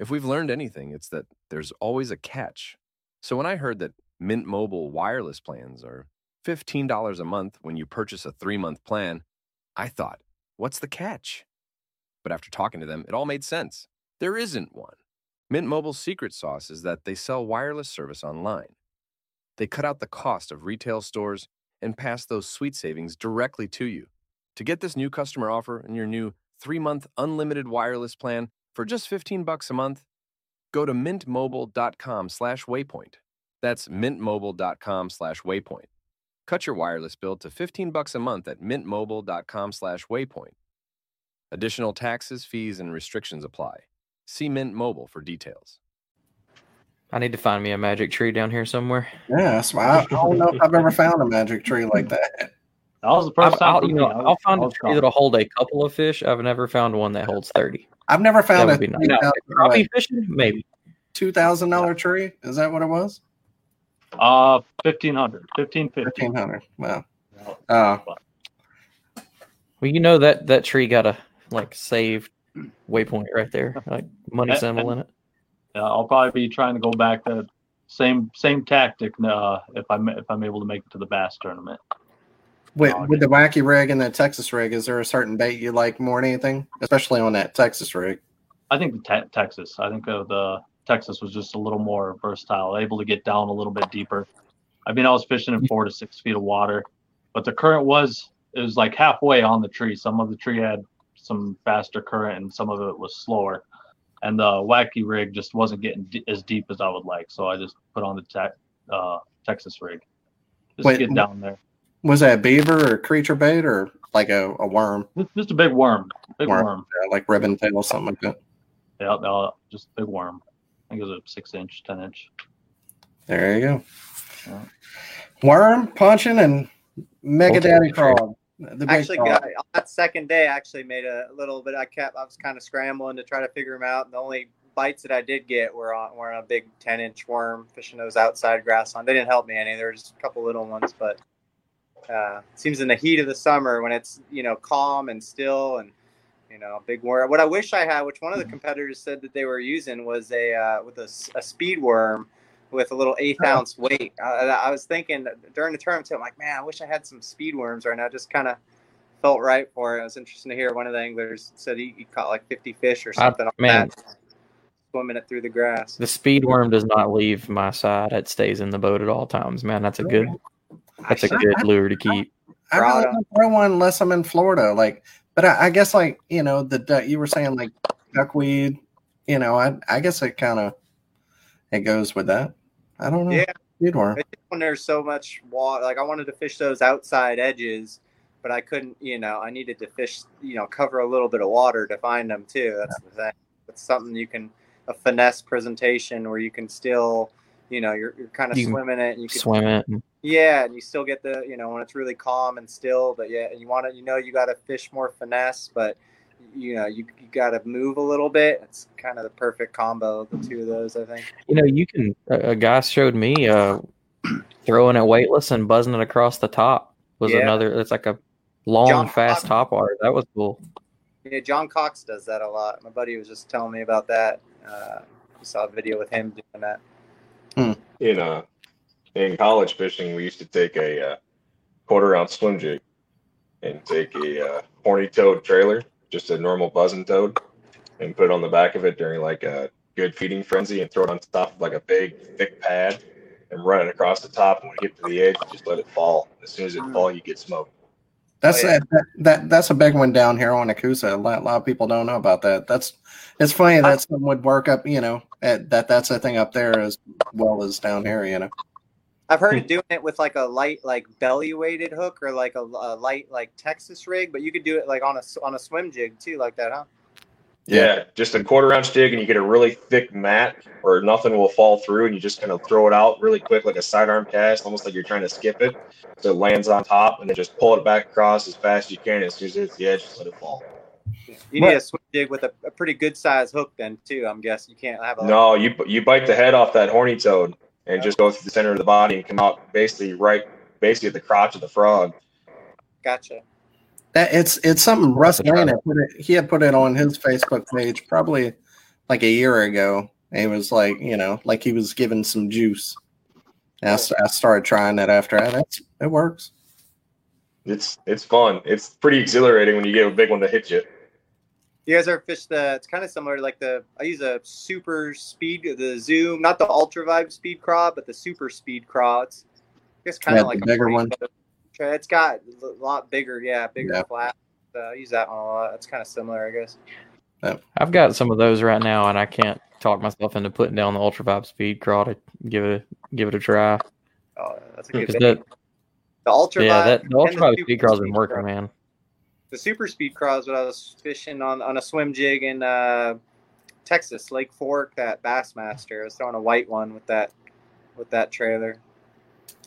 if we've learned anything, it's that there's always a catch. So when I heard that Mint Mobile wireless plans are $15 a month when you purchase a three month plan, I thought, what's the catch? But after talking to them, it all made sense. There isn't one. Mint Mobile's secret sauce is that they sell wireless service online. They cut out the cost of retail stores and pass those sweet savings directly to you. To get this new customer offer and your new 3-month unlimited wireless plan for just 15 bucks a month, go to mintmobile.com/waypoint. That's mintmobile.com slash waypoint. Cut your wireless bill to 15 bucks a month at mintmobile.com slash waypoint. Additional taxes, fees, and restrictions apply. See Mint Mobile for details. I need to find me a magic tree down here somewhere. Yeah, that's why I, I don't know if I've ever found a magic tree like that. That was the I'll, first time. I'll, you know, I was- I'll find I a was tree shocked. that'll hold a couple of fish. I've never found one that holds thirty. I've never found would a be nice. Now, crappie fishing, maybe. two thousand dollar tree. Is that what it was? Uh, 1500, 1550. Fifteen hundred. Wow. Uh, Well, you know that that tree got a like saved waypoint right there, like money symbol in it. Yeah, I'll probably be trying to go back to same same tactic uh, if I'm if I'm able to make it to the bass tournament. With, Oh, with the wacky rig and the Texas rig, is there a certain bait you like more than anything, especially on that Texas rig? I think the te- Texas. I think of the Texas was just a little more versatile, able to get down a little bit deeper. I mean, I was fishing in four to six feet of water, but the current was it was like halfway on the tree. Some of the tree had some faster current, and some of it was slower. And the wacky rig just wasn't getting d- as deep as I would like, so I just put on the te- uh, Texas rig just Wait, to get down there. Was that a beaver or creature bait or like a, a worm, Just- a big worm, big Worm. worm. uh, like ribbon tail, or something like that? Yeah, no, just a big worm. I think it was a six inch, ten inch. There you go. Yeah. Worm punching and mega Okay. daddy frog. The actually got on that second day I actually made a little bit i kept i was kind of scrambling to try to figure them out and the only bites that i did get were on were on a big 10 inch worm fishing those outside grass on they didn't help me any there was a couple little ones but uh seems in the heat of the summer when it's you know calm and still and you know big worm what i wish i had which one of the competitors said that they were using was a uh with a speed worm with a little eighth ounce weight. I, I was thinking during the tournament, too, I'm like, man, I wish I had some speed worms right now. Just kind of felt right for it. It was interesting to hear one of the anglers said he, he caught like 50 fish or I- something on man. that, swimming it through the grass. The speed worm does not leave my side; it stays in the boat at all times. Man, that's a good that's a good lure to keep. I really don't throw one unless I'm in Florida. Like, but I, I guess like you know the duck- you were saying like duckweed. You know, I I guess it kind of it goes with that. I don't know. Yeah. When there's so much water, like I wanted to fish those outside edges, but I couldn't. You know, I needed to fish. You know, cover a little bit of water to find them too. That's the thing. It's something you can a finesse presentation where you can still, you know, you're you're kind of You swimming it. And you can Swim it. Yeah, and you still get the you know when it's really calm and still, but yeah, and you want to you know you got to fish more finesse, but you know you, you got to move a little bit. It's kind of the perfect combo of the two of those, I think. You know, you can. A, a guy showed me uh, throwing it weightless and buzzing it across the top was Yeah. another. It's like a long, John fast Fox. top wire. That was cool. Yeah, John Cox does that a lot. My buddy was just telling me about that. Uh, I saw a video with him doing that. In uh in college fishing we used to take a uh, quarter ounce swim jig and take a uh, horny toad trailer just a normal buzzing toad and put it on the back of it during like a good feeding frenzy and throw it on top of like a big thick pad and run it across the top and when you get to the edge just let it fall as soon as it fall you get smoked That's Oh, yeah. that, that that's a big one down here on Akusa. A lot, a lot of people don't know about that. That's it's funny that something would work up. You know, Eh, that that's a thing up there as well as down here. You know, I've heard of doing it with like a light, like belly weighted hook or like a, a light, like Texas rig, but you could do it like on a s- on a swim jig too, like that, huh? Yeah, just a quarter ounce jig, and you get a really thick mat where nothing will fall through, and you just kind of throw it out really quick, like a sidearm cast, almost like you're trying to skip it. So it lands on top, and then just pull it back across as fast as you can. As soon as it hits the edge, just let it fall. You need a swim jig with a, a pretty good size hook then too. I'm guessing you can't have a No, you you bite the head off that horny toad and just go through the center of the body and come out basically right, basically at the crotch of the frog. Gotcha. that it's it's something Russ Lane had put it. He had put it on his Facebook page probably like a year ago. And he was like, you know, like he was giving some juice. And I, s- I started trying that after that. That's it works. It's it's fun. It's pretty exhilarating when you get a big one to hit you. You guys ever fish the? It's kind of similar to like the. I use a super speed, the Zoom, not the ultra vibe speed craw, but the super speed craw. It's, it's kind Yeah, of like a bigger one. boat. It's got a lot bigger, yeah, bigger Yeah. flat. Uh, I use that one a lot. It's kind of similar, I guess. I've got some of those right now, and I can't talk myself into putting down the ultra vibe speed craw to give it a, give it a try. Oh, that's a good. That, the ultra yeah, vibe that the ultra vibe super speed craw's been working, craw. man. The super speed craw is what I was fishing on on a swim jig in uh, Texas, Lake Fork. That Bassmaster. I was throwing a white one with that with that trailer.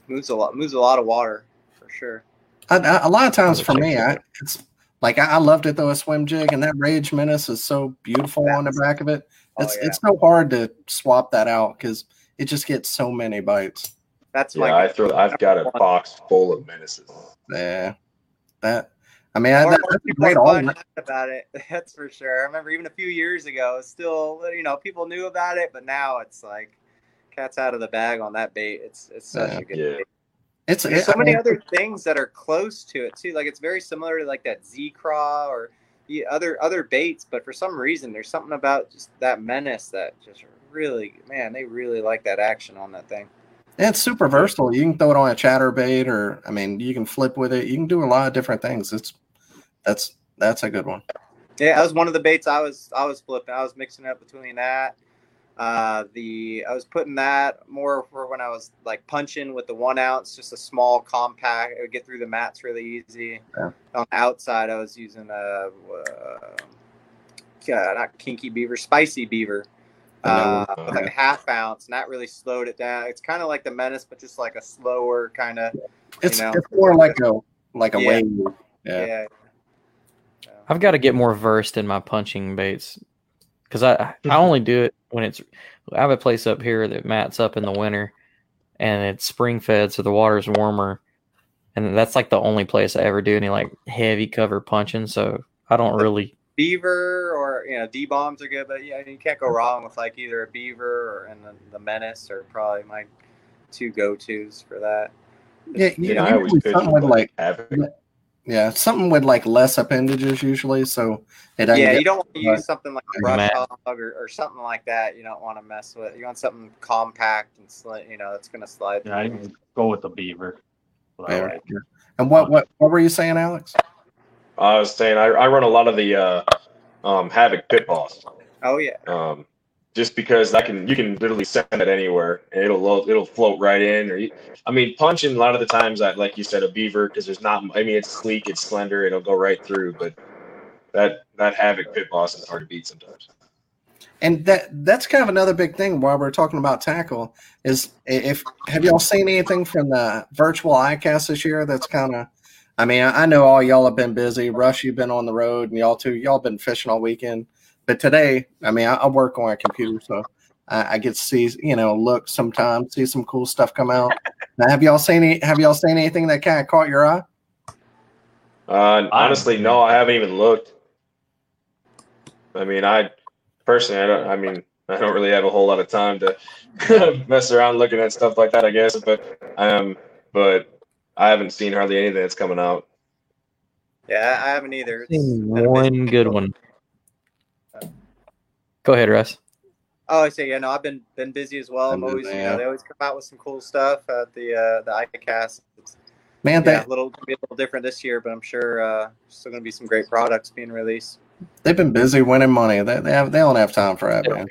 Moves a lot. Moves a lot of water for sure. I, I, a lot of times for me, I, it's like I, I loved it though a swim jig, and that Rage Menace is so beautiful on the back of it. Oh, It's yeah. it's so hard to swap that out because it just gets so many bites. That's Yeah, my. I throw. I've got a box full of menaces. Yeah, that I mean, I, More that, and more that's a people great all. about it. That's for sure. I remember even a few years ago, still you know people knew about it, but now it's like cat's out of the bag on that bait. It's it's such Yeah. a good Yeah. bait. It's There's it, so I many mean, other things that are close to it too. Like it's very similar to like that Z craw or the other other baits, but for some reason there's something about just that menace that just really man, they really like that action on that thing. it's super versatile. You can throw it on a chatterbait, or I mean, you can flip with it. You can do a lot of different things. It's that's that's a good one. Yeah, that was one of the baits I was I was flipping. I was mixing up between that. Uh, the I was putting that more for when I was like punching with the one ounce, just a small compact. It would get through the mats really easy. Yeah. On the outside, I was using a uh, yeah, not kinky beaver, spicy beaver. Uh, Oh, with like a half ounce, and that really slowed it down. It's kind of like the menace, but just like a slower kind of. It's know, it's more like a like a Yeah. wave. Yeah. Yeah. I've got to get more versed in my punching baits because I I only do it when it's. I have a place up here that mats up in the winter, and it's spring fed, so the water's warmer, and that's like the only place I ever do any like heavy cover punching. So I don't really. beaver or you know D bombs are good, but yeah, you can't go wrong with like either a beaver or and the, the menace are probably my two go tos for that. Yeah, you, know I always usually fish something like havoc. Yeah, something with like less appendages usually, so it doesn't Yeah, get you don't want to use something like a Like brush hog or, or something like that. You don't want to mess with. You want something compact and sli- you know that's gonna slide. Yeah, I go with the beaver. What Yeah, like. And what what what were you saying, Alex? I was saying I, I run a lot of the uh, um, havoc pit boss. Oh yeah, um, just because I can you can literally send it anywhere and it'll it'll float right in. Or you, I mean, punching a lot of the times, I like you said, a beaver because there's not. I mean, it's sleek, it's slender, it'll go right through. But that that havoc pit boss is hard to beat sometimes. And that that's kind of another big thing while we're talking about tackle is if have y'all seen anything from the virtual iCast this year that's kind of I mean, I know all y'all have been busy. Rush, you've been on the road, and y'all too. Y'all been fishing all weekend. But today, I mean, I, I work on a computer, so I, I get to see, you know, look sometimes, see some cool stuff come out. Now, have y'all seen any? Have y'all seen anything that kind of caught your eye? Uh, honestly, no, I haven't even looked. I mean, I personally, I don't. I mean, I don't really have a whole lot of time to mess around looking at stuff like that. I guess, but um, but I haven't seen hardly anything that's coming out. yeah, I haven't either. It's Seen been a one good one. Go ahead, Russ. Oh, I say, yeah, no, I've been been busy as well. I'm Been always, busy, you know, they always come out with some cool stuff at the uh, the iCast. It's Man, yeah, they a little be a little different this year, but I'm sure uh, still going to be some great products being released. they've been busy winning money. They they have they don't have time for that, They man.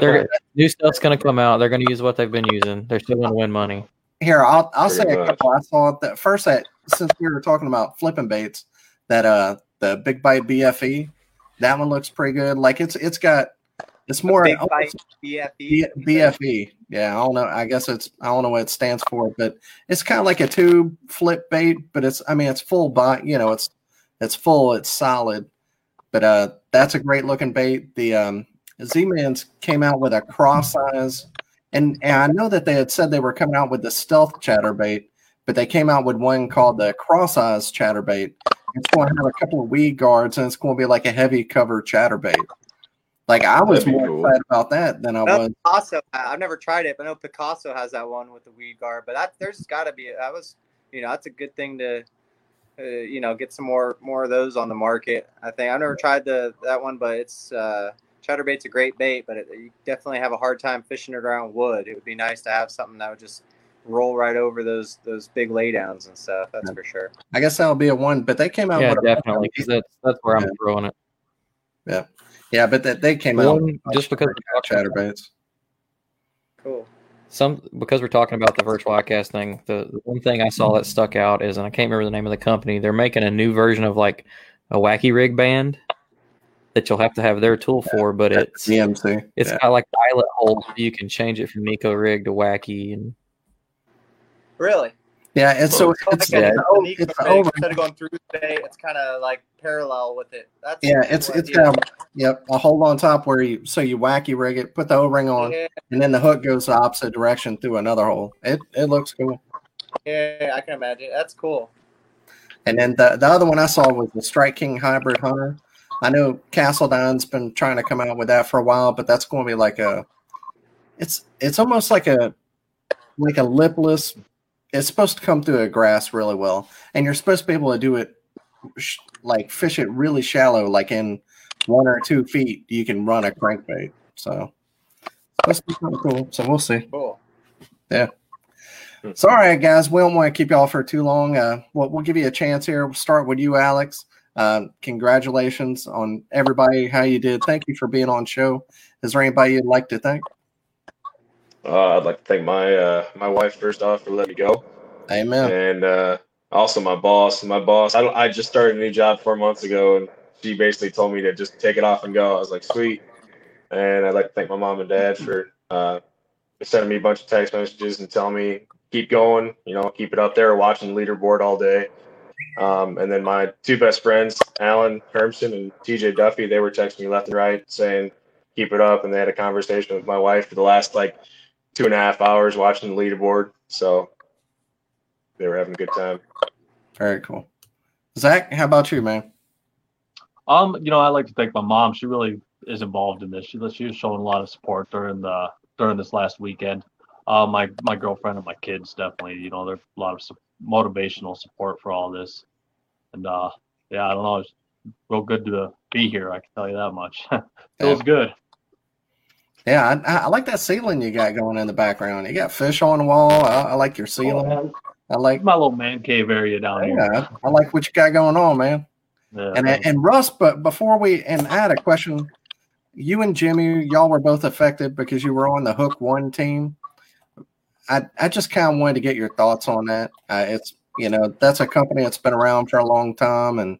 They're, new stuff's gonna come out. They're gonna use what they've been using. They're still gonna win money. Here, I'll I'll say Pretty a much. couple. I saw that first that since we were talking about flipping baits, that uh the Big Bite BFE, that one looks pretty good. Like it's it's got it's more BFE. BFE. Yeah, I don't know. I guess it's I don't know what it stands for, but it's kind of like a tube flip bait, but it's I mean it's full bite. You know, it's it's full. It's solid. But uh, that's a great looking bait. The um, Z-Man's came out with a cross size, and, and I know that they had said they were coming out with the stealth chatterbait, but they came out with one called the cross eyes chatterbait. It's going to have a couple of weed guards, and it's going to be like a heavy cover chatterbait. Like I was more cool. excited about that than I No, was. Picasso. I- I've never tried it, but I know Picasso has that one with the weed guard. But that there's got to be that was you know that's a good thing to uh, you know get some more more of those on the market. I think I've never tried the that one, but it's uh, chatterbait's a great bait, but it, you definitely have a hard time fishing it around wood. It would be nice to have something that would just roll right over those those big laydowns and stuff. That's for sure. I guess that'll be a one, but they came out Yeah, definitely. Because that's that's where I'm Yeah. throwing it. yeah, yeah, but that they came out just because we're chatterbaits. Cool. some because we're talking about the virtual iCast thing. The, the one thing I saw that stuck out is, and I can't remember the name of the company. They're making a new version of like a wacky rig band that you'll have to have their tool for, but it's GMC. it's yeah. got like eyelet holes. You can change it from Neko rig to wacky, and Really? yeah, and so Oh, it's yeah. a it's, it's rig, over. instead of going through the bait, it's kind of like parallel with it. That's a Yeah, cool it's it's idea. got yep a hole on top where you so you wacky rig it, put the O ring on, Yeah, and then the hook goes the opposite direction through another hole. It it looks cool. yeah, I can imagine. That's cool. And then the, the other one I saw was the Strike King Hybrid Hunter. I know Castle Castledown's been trying to come out with that for a while, but that's going to be like a it's it's almost like a like a lipless. It's supposed to come through a grass really well, and you're supposed to be able to do it sh- like fish it really shallow, like in one or two feet. You can run a crankbait. So that's kind of cool. So we'll see. Cool. Yeah. So, all right, guys, we don't want to keep y'all for too long. Uh, we'll, we'll give you a chance here. We'll start with you, Alex. Um, congratulations on everybody, how you did. Thank you for being on show. Is there anybody you'd like to thank? Uh, I'd like to thank my uh, my wife first off for letting me go, Amen. and uh, also my boss. My boss. I, I just started a new job four months ago, and she basically told me to just take it off and go. I was like, sweet. And I'd like to thank my mom and dad for uh, sending me a bunch of text messages and telling me keep going. You know, keep it up there. Watching the leaderboard all day. Um, and then my two best friends, Alan Hermson and TJ Duffy, they were texting me left and right saying keep it up. And they had a conversation with my wife for the last like two and a half hours watching the leaderboard. So they were having a good time. Very cool. Zach, how about you, man? Um, you know, I like to thank my mom. She really is involved in this. She she was showing a lot of support during the during this last weekend. Uh, my my girlfriend and my kids definitely, you know, there's a lot of su- motivational support for all this. And uh, yeah, I don't know, it's real good to be here. I can tell you that much. Feels Yeah. good. Yeah, I, I like that ceiling you got going in the background. You got fish on the wall. I, I like your ceiling. Oh, I like, my little man cave area down here. yeah, I like what you got going on, man. Yeah, And and Russ, but before we and I had a question. You and Jimmy, y'all were both affected because you were on the Hook One team. I I just kind of wanted to get your thoughts on that. Uh, it's you know that's a company that's been around for a long time and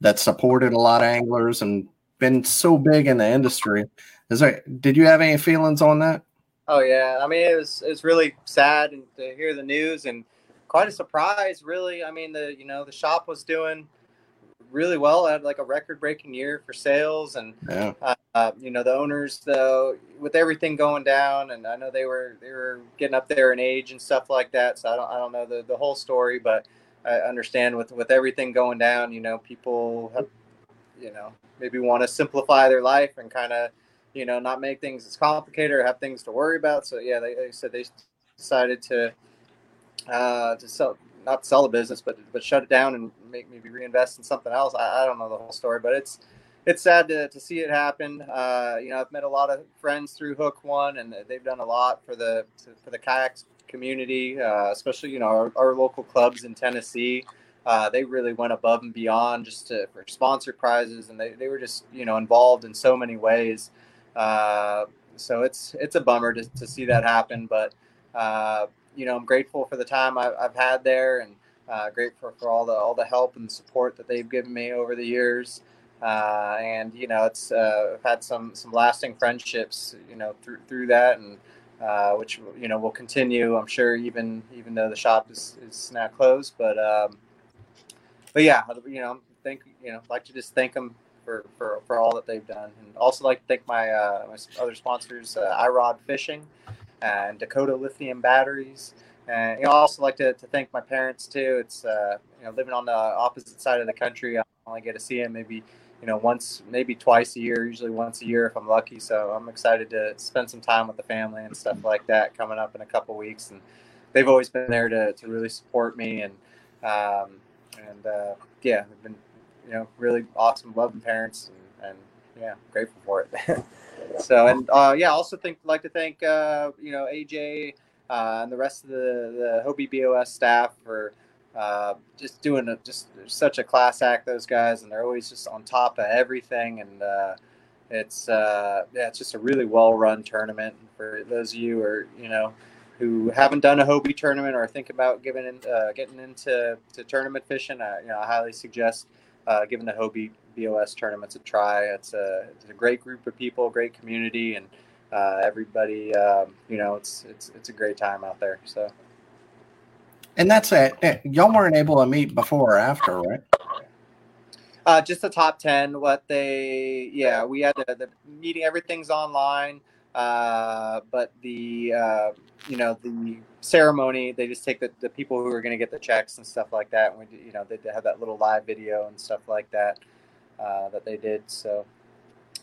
that supported a lot of anglers and been so big in the industry. Is there? Did you have any feelings on that? Oh yeah, I mean it was it's really sad and to hear the news and quite a surprise. Really, I mean the you know the shop was doing really well. Had like a record breaking year for sales and Yeah, uh, you know the owners though with everything going down and I know they were they were getting up there in age and stuff like that. So I don't I don't know the, the whole story, but I understand with with everything going down. You know people have you know maybe want to simplify their life and kind of you know not make things as complicated or have things to worry about. So yeah, they, they said they decided to uh, to sell not sell the business, but but shut it down and make maybe reinvest in something else. I, I don't know the whole story, but it's it's sad to, to see it happen. Uh, you know, I've met a lot of friends through Hook One, and they've done a lot for the for the kayak community, uh, especially you know our, our local clubs in Tennessee. Uh, they really went above and beyond just to, for sponsor prizes, and they, they were just you know involved in so many ways. Uh, so it's it's a bummer to, to see that happen, but uh, you know I'm grateful for the time I, I've had there, and uh, grateful for all the all the help and support that they've given me over the years. Uh, and you know it's uh, I've had some some lasting friendships you know through through that and which you know will continue I'm sure even even though the shop is, is now closed but um, but yeah you know thank you know like to just thank them for, for, for all that they've done and also like to thank my uh, my other sponsors uh, iRod Fishing and Dakota Lithium Batteries and you know I also like to, to thank my parents too it's uh, you know living on the opposite side of the country I only get to see them maybe you know, once, maybe twice a year, usually once a year if I'm lucky. So I'm excited to spend some time with the family and stuff like that coming up in a couple weeks. And they've always been there to, to really support me. And, um, and, uh, yeah, they've been, you know, really awesome, loving parents and, and yeah, grateful for it. so, and, uh, yeah, also think, like to thank, uh, you know, AJ, uh, and the rest of the, the Hobie BOS staff for, uh, just doing a, just such a class act those guys and they're always just on top of everything and uh, it's uh, yeah it's just a really well run tournament for those of you who are you know who haven't done a Hobie tournament or think about giving in, uh, getting into to tournament fishing I, you know I highly suggest uh, giving the Hobie BOS tournaments a try it's a, it's a great group of people great community and uh, everybody um, you know it's it's it's a great time out there so and that's it. Eh, Y'all weren't able to meet before or after, right? Uh, just the top ten. What they, yeah, we had the, the meeting. Everything's online. Uh, but the uh, you know the ceremony, they just take the, the people who are going to get the checks and stuff like that. And we, you know, they, have that little live video and stuff like that uh, that they did. So,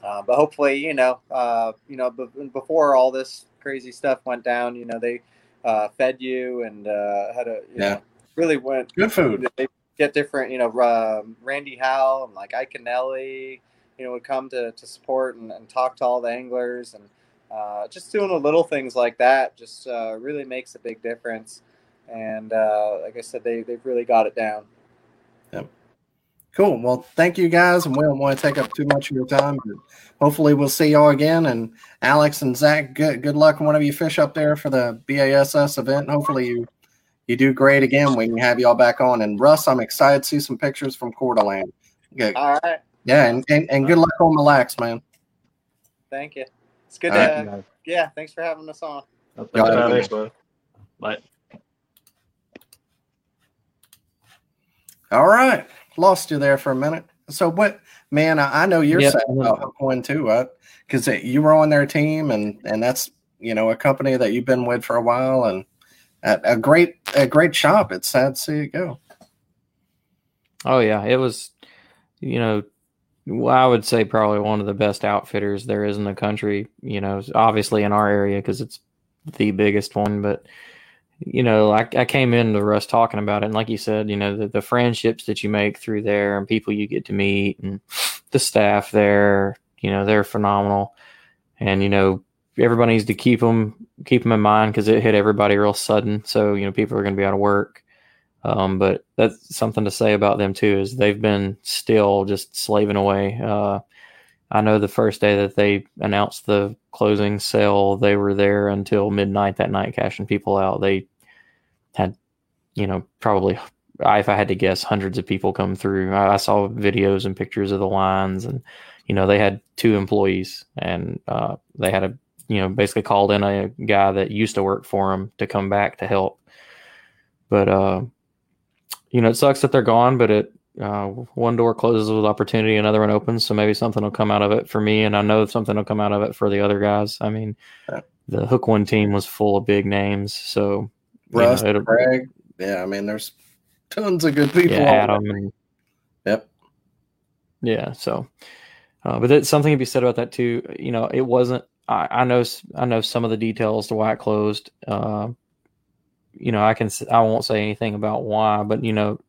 uh, but hopefully, you know, uh, you know, b- before all this crazy stuff went down, you know, they uh, fed you and uh, had a you Yeah. know, really went Good food. they get different, you know, um, Randy Howe and like Ike Nelly, you know, would come to, to support and, and talk to all the anglers and uh, just doing the little things like that just uh, really makes a big difference. And uh, like I said, they, they've really got it down. Yep. Cool. Well, thank you guys, and we don't want to take up too much of your time. But hopefully, we'll see y'all again. And Alex and Zach, good good luck whenever you fish up there for the BASS event. Hopefully, you you do great again. We can have y'all back on. And Russ, I'm excited to see some pictures from Coeur d'Alene. Good. All right. Yeah, and, and, and good luck on the Lacs, man. Thank you. It's good All to, right. yeah, thanks for having us on. Thanks Got for having Thanks, man. Bye. All right, lost you there for a minute. So what, man? I, I know you're Yep. sad about Hook One too, right? Because you were on their team, and and that's you know a company that you've been with for a while, and a, a great a great shop. It's sad to see it go. Oh yeah, it was, you know, well, I would say probably one of the best outfitters there is in the country. You know, obviously in our area because it's the biggest one. But you know, I, I came into Russ talking about it, and like you said, you know, the, the friendships that you make through there and people you get to meet and the staff there, you know, they're phenomenal. And you know, everybody needs to keep them keep them in mind because it hit everybody real sudden. So you know, people are going to be out of work. Um, but that's something to say about them too is they've been still just slaving away. Uh, I know the first day that they announced the closing sale, they were there until midnight that night, cashing people out. They had, you know, probably, if I had to guess, hundreds of people come through. I, saw videos and pictures of the lines, and you know, they had two employees, and uh, they had a, you know, basically called in a guy that used to work for them to come back to help. But uh, you know, it sucks that they're gone, but it uh, one door closes with opportunity, another one opens. So maybe something will come out of it for me, and I know something will come out of it for the other guys. I mean, the Hook One team was full of big names, so you know, Russ, Craig, yeah. I mean, there's tons of good people. yeah, Adam, and Yep. yeah. So, uh, but that's something to be said about that too. You know, it wasn't. I, I know. I know some of the details to why it closed. Uh, you know, I can. I won't say anything about why, but you know,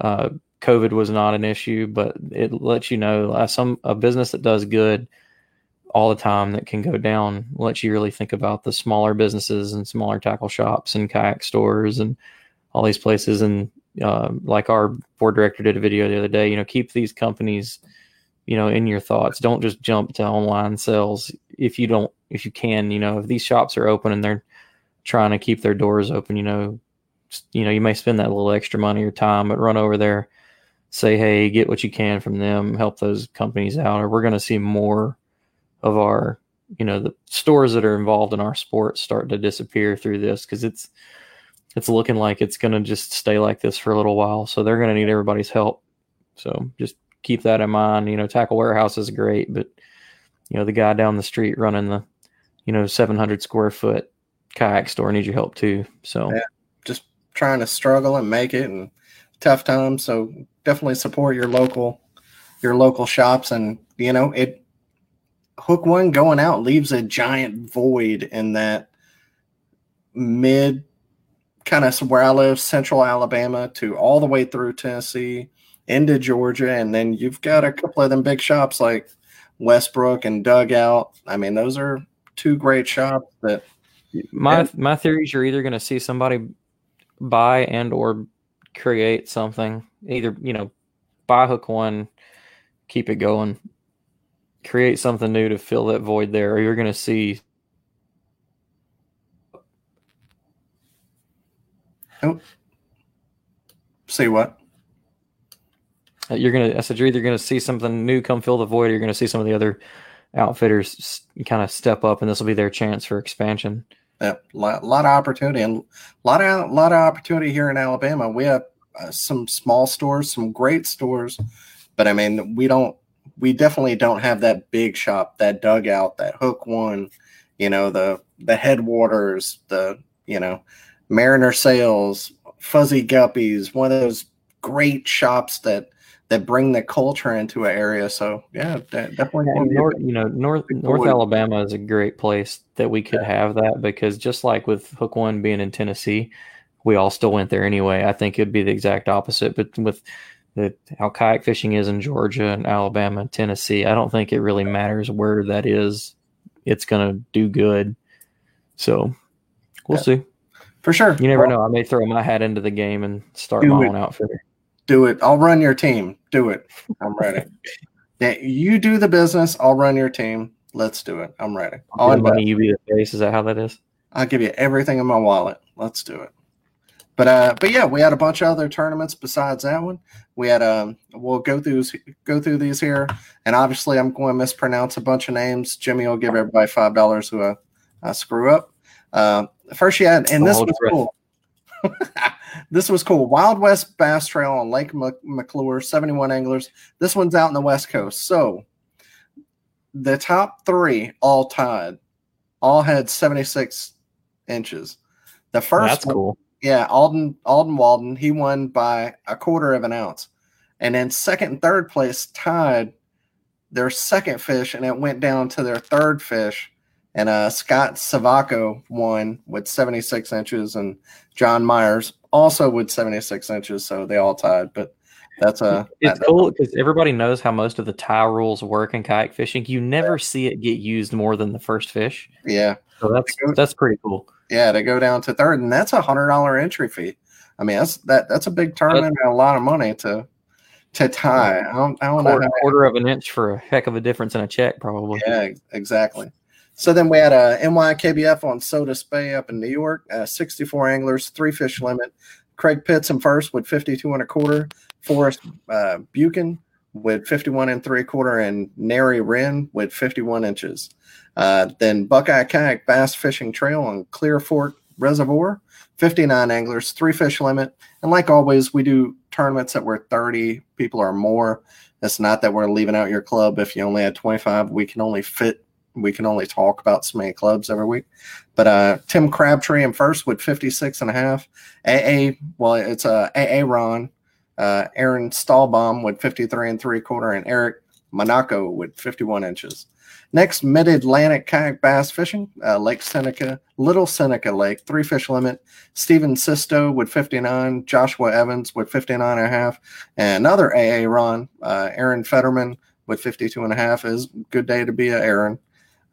uh, COVID was not an issue, but it lets you know uh, some a business that does good all the time that can go down lets you really think about the smaller businesses and smaller tackle shops and kayak stores and all these places and uh, like our board director did a video the other day you know keep these companies you know in your thoughts don't just jump to online sales if you don't if you can you know if these shops are open and they're trying to keep their doors open you know you know you may spend that little extra money or time but run over there say hey get what you can from them help those companies out or we're going to see more of our you know the stores that are involved in our sport start to disappear through this because it's it's looking like it's going to just stay like this for a little while so they're going to need everybody's help. So just keep that in mind you know tackle warehouse is great but you know the guy down the street running the you know 700 square foot kayak store needs your help too so Yeah. just trying to struggle and make it and tough times. So definitely support your local your local shops and you know it hook one going out leaves a giant void in that mid kind of where I live, central Alabama to all the way through Tennessee into Georgia. And then you've got a couple of them big shops like Westbrook and Dugout. I mean, those are two great shops that my And- my theories you're either going to see somebody buy and or create something either you know buy hook one keep it going create something new to fill that void there or you're going to see Oh, see what? Uh, you're to i said you're either going to see something new come fill the void or you're going to see some of the other outfitters kind of step up and this will be their chance for expansion Yeah, lot, lot of opportunity and a lot of lot of opportunity here in Alabama. We have uh, some small stores, some great stores, but I mean, we don't we definitely don't have that big shop, that dugout, that hook one, you know, the the headwaters, the you know, Mariner Sales, Fuzzy Guppies, one of those great shops that that bring the culture into an area. So yeah, de- definitely. And North, you know, North North. Alabama is a great place that we could have that because just like with Hook One being in Tennessee, we all still went there anyway. I think it'd be the exact opposite, but with the how kayak fishing is in Georgia and Alabama and Tennessee, I don't think it really matters where that is. It's gonna do good. So we'll Yeah. see. for sure. You never Well, know. I may throw my hat into the game and start my own outfitter. Do it. I'll run your team. Do it. I'm ready. yeah, you do the business. I'll run your team. Let's do it. I'm ready. I'll, The money you be the face. Is that how that is? I'll give you everything in my wallet. Let's do it. But uh, but yeah, we had a bunch of other tournaments besides that one. We had um, we'll go through go through these here, and obviously I'm going to mispronounce a bunch of names. Jimmy will give everybody five dollars who uh, uh, screw up. Uh, first, you had, and this was cool. this was cool. Wild West Bass Trail on Lake McClure, 71 anglers. This one's out in the West Coast. So the top three all tied, all had 76 inches. The first That's one- cool. yeah, Alden Alden Walden, he won by a quarter of an ounce. And then second and third place tied their second fish, and it went down to their third fish. And uh, Scott Savaco won with 76 inches, and John Myers also with 76 inches. So they all tied. But that's a It's that- cool because everybody knows how most of the tie rules work in kayak fishing. You never see it get used more than the first fish. yeah, So that's that's pretty cool. yeah. To go down to third, and that's a hundred dollar entry fee. I mean, that's that that's a big tournament and a lot of money to to tie. I don't I don't know Quarter, how quarter of an inch for a heck of a difference in a check, probably. Yeah, exactly. So then we had a NYKBF on Sodus Bay up in New York, uh, 64 anglers, three fish limit. Craig Pitts in first with 52 and a quarter. Forrest uh, Buchan with 51 and three quarter, and Nary Wren with 51 inches. Uh, then Buckeye Kayak Bass Fishing Trail on Clear Fork Reservoir, 59 anglers, three fish limit. And like always, we do tournaments that were 30 people or more. It's not that we're leaving out your club if you only had 25. We can only fit, we can only talk about so many clubs every week. But uh, Tim Crabtree in first with 56 and a half. AA, well, it's a AA Ron. Uh, Aaron Stahlbaum with 53 and three quarter, and Eric Monaco with 51 inches. Next, Mid Atlantic kayak bass fishing, uh, Lake Seneca, Little Seneca Lake, three fish limit. Steven Sisto with 59, Joshua Evans with 59 and a half, and another AA Ron, uh, Aaron Fetterman with 52 and a half is good day to be a Aaron.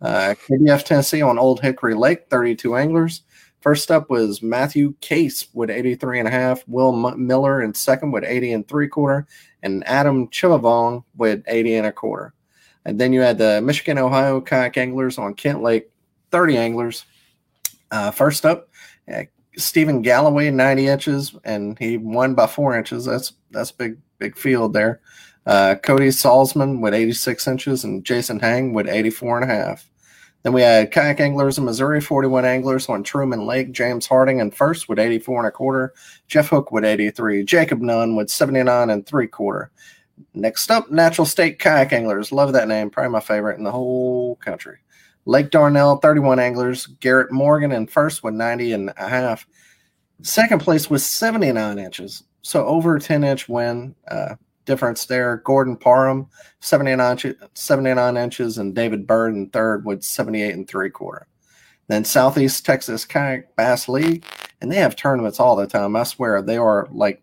Uh, KBF Tennessee on Old Hickory Lake, 32 anglers. First up was Matthew Case with 83 and a half, Will M- Miller in second with 80 and three quarter, and Adam Chillavong with 80 and a quarter. And then you had the Michigan, Ohio kayak anglers on Kent Lake, 30 anglers. Uh, first up, uh, Stephen Galloway, 90 inches, and he won by four inches. That's that's big big field there. Uh, Cody Salzman with 86 inches, and Jason Hang with 84 and a half. Then we had kayak anglers in Missouri, 41 anglers on Truman Lake. James Harding in first with 84 and a quarter. Jeff Hook with 83. Jacob Nunn with 79 and three quarter. Next up, Natural State Kayak Anglers. Love that name. Probably my favorite in the whole country. Lake Dardanelle, 31 anglers. Garrett Morgan in first with 90 and a half. Second place was 79 inches. So over 10 inch win uh, difference there. Gordon Parham, 79, inch- 79 inches, and David Bird in third with 78 and three quarter. Then Southeast Texas Kayak Bass League, and they have tournaments all the time. I swear they are like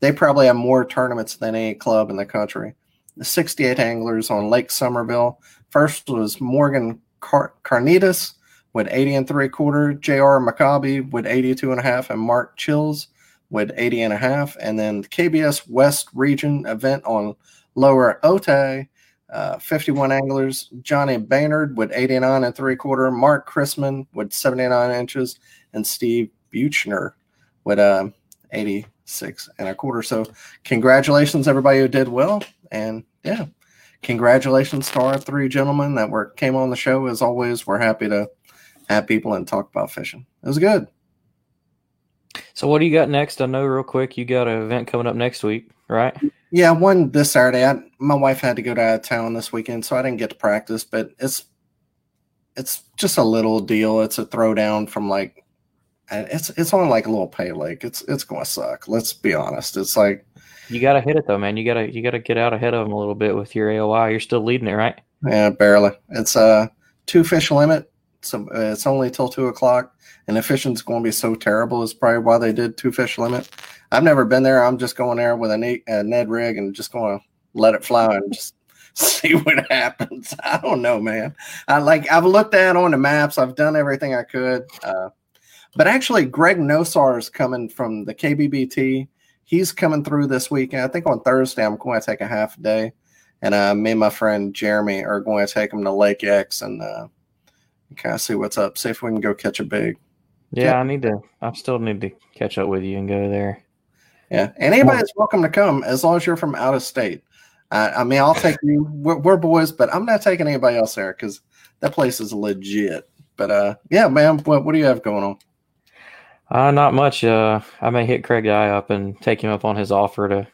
they probably have more tournaments than any club in the country. The 68 anglers on Lake Somerville. First was Morgan Car- Carnitas with 80 and three quarter, J.R. Maccabi with 82 and a half, and Mark Chills with 80 and a half. And then the KBS West Region event on Lower Otay, uh, 51 anglers, Johnny Baynard with 89 and three quarter, Mark Chrisman with 79 inches, and Steve Buchner with uh, 86 and a quarter. So, congratulations, everybody who did well. And yeah, congratulations to our three gentlemen that were came on the show. As always, we're happy to have people and talk about fishing. It was good. So what do you got next? I know real quick you got an event coming up next week, right? Yeah, one this Saturday. I, my wife had to go to town this weekend, so I didn't get to practice. But it's it's just a little deal. It's a throwdown from like it's it's on like a little pay lake. It's it's gonna suck. Let's be honest. It's like You gotta hit it though, man. You gotta you gotta get out ahead of them a little bit with your AOI. You're still leading it, right? yeah, barely. It's a two fish limit. So uh, it's only till two o'clock, and fishing's going to be so terrible. Is probably why they did two fish limit. I've never been there. I'm just going there with a, a Ned rig and just going to let it fly and just see what happens. I don't know, man. I like I've looked at on the maps. I've done everything I could. Uh, but actually, Greg Nosar is coming from the KBBT. He's coming through this weekend. I think on Thursday, I'm going to take a half day. And uh, me and my friend Jeremy are going to take him to Lake X and uh, kind of see what's up. See if we can go catch a big. Yeah, Yeah. I need to. I still need to catch up with you and go there. Yeah. And anybody's welcome to come as long as you're from out of state. I, I mean, I'll take you. We're, we're boys, but I'm not taking anybody else there because that place is legit. But uh, yeah, man, what, what do you have going on? Uh, not much. Uh, I may hit Craig Guy up and take him up on his offer to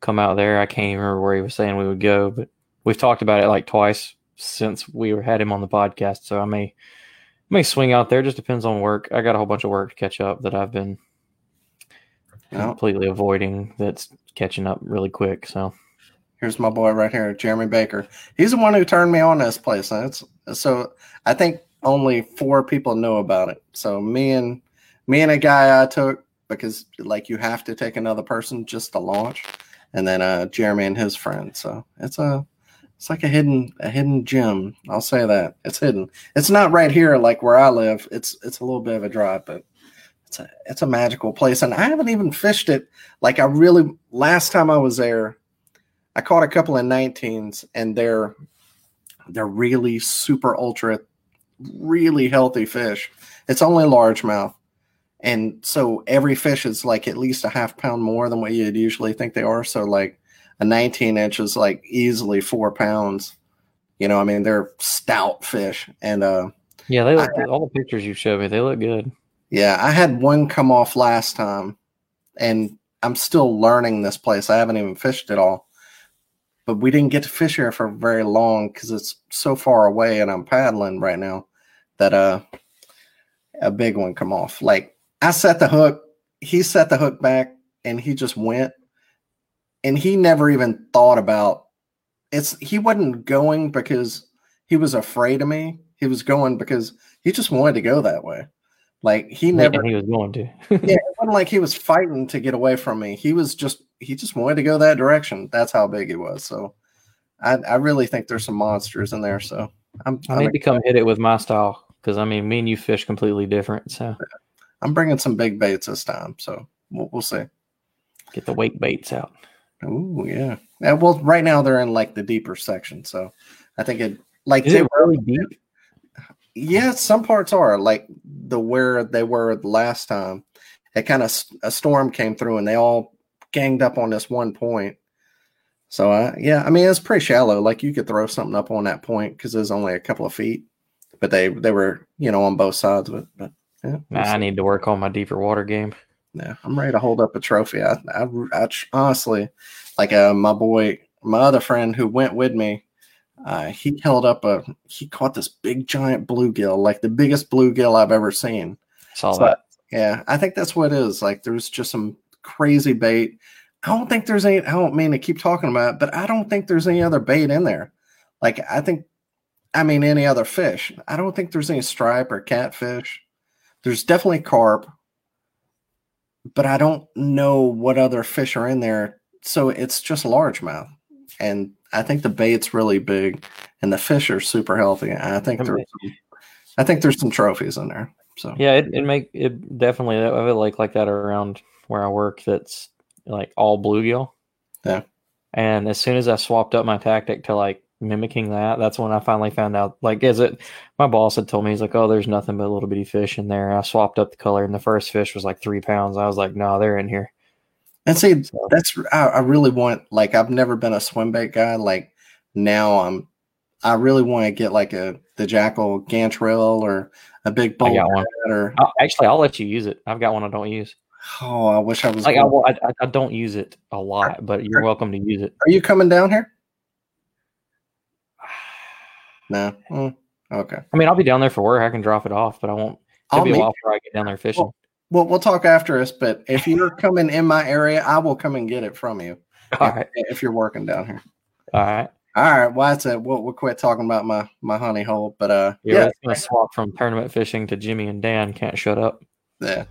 come out there. I can't even remember where he was saying we would go, but we've talked about it like twice since we were, had him on the podcast. So I may may swing out there. Just depends on work. I got a whole bunch of work to catch up that I've been completely avoiding. That's catching up really quick. So Here's my boy right here, Jeremy Baker. He's the one who turned me on this place. And it's so I think only four people know about it. So me and me and a guy I took because like you have to take another person just to launch, and then uh Jeremy and his friend. So it's a it's like a hidden a hidden gem. I'll say that it's hidden. It's not right here like where I live. It's it's a little bit of a drive, but it's a it's a magical place, and I haven't even fished it. Like I really last time I was there. I caught a couple of 19s and they're they're really super ultra really healthy fish. It's only largemouth. And so every fish is like at least a half pound more than what you'd usually think they are. So like a 19 inch is like easily four pounds. You know, I mean they're stout fish. And uh yeah, they look, all the pictures you showed me, they look good. yeah, I had one come off last time, and I'm still learning this place. I haven't even fished it all, but we didn't get to fish here for very long because it's so far away, and I'm paddling right now that uh a big one come off. Like I set the hook, he set the hook back, and he just went, and he never even thought about it's. He wasn't going because he was afraid of me. He was going because he just wanted to go that way. Like he never And he was going to. yeah, it wasn't like he was fighting to get away from me. He was just he just wanted to go that direction. That's how big he was. So I I really think there's some monsters in there. So I'm I need to come hit it with my style because I mean, me and you fish completely different. So I'm bringing some big baits this time. So we'll, we'll see. get the wake baits out. Ooh yeah. yeah. Well, right now they're in like the deeper section. So I think it like Is they it really deep? Yeah, some parts are like the where they were last time. It kind of a storm came through and they all ganged up on this one point. So uh, yeah, I mean it's pretty shallow. Like you could throw something up on that point because it's only a couple of feet, but they they were you know on both sides of it. But yeah, Nah, I need to work on my deeper water game. Yeah, I'm ready to hold up a trophy. I, I, I honestly, like uh, my boy, my other friend who went with me, uh, he held up a he caught this big giant bluegill, like the biggest bluegill I've ever seen. Saw So, that. yeah, I think that's what it is. Like there's just some crazy bait. I don't think there's any. I don't mean to keep talking about it, but I don't think there's any other bait in there. Like I think, I mean any other fish. I don't think there's any stripe or catfish. There's definitely carp, but I don't know what other fish are in there. So it's just largemouth, and I think the bait's really big, and the fish are super healthy. And I think there's, some, I think there's some trophies in there. So Yeah, it, it make it definitely I have it like like that around where I work. That's like all bluegill. Yeah. And as soon as I swapped up my tactic to like mimicking that, that's when I finally found out. Like, is it? My boss had told me he's like, "Oh, there's nothing but little bitty fish in there." I swapped up the color, and the first fish was like three pounds. I was like, "No, they're in here." And see, So- that's I, I really want like I've never been a swim bait guy. Like now I'm I really want to get like a the Jackall Gantarel or a big I got one. or I'll, actually, I'll let you use it. I've got one I don't use. Oh, I wish I was. Like I, I, I- I don't use it a lot, but you're welcome to use it. Are you coming down here? No. Mm, okay. I mean, I'll be down there for work. I can drop it off, but I won't. It'll I'll be a while before I get down there fishing. Well, well, we'll talk after us. But if you're coming in my area, I will come and get it from you. All if, right, if you're working down here. all right. All right. Well, that's it. We'll, we'll quit talking about my my honey hole. But uh, Yeah, yeah, we're gonna swap from tournament fishing to Jimmy and Dan. Can't shut up. yeah.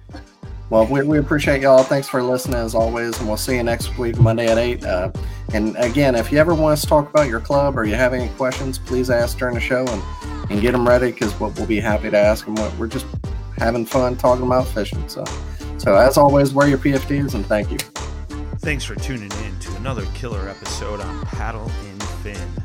Well, we, we appreciate y'all. Thanks for listening as always, and we'll see you next week, Monday at eight. Uh, and again, if you ever want us to talk about your club or you have any questions, please ask during the show and and get them ready because we'll, we'll be happy to ask them. What we're just having fun talking about fishing. So, so as always, wear your PFDs and thank you. Thanks for tuning in to another killer episode on Paddle in Fin.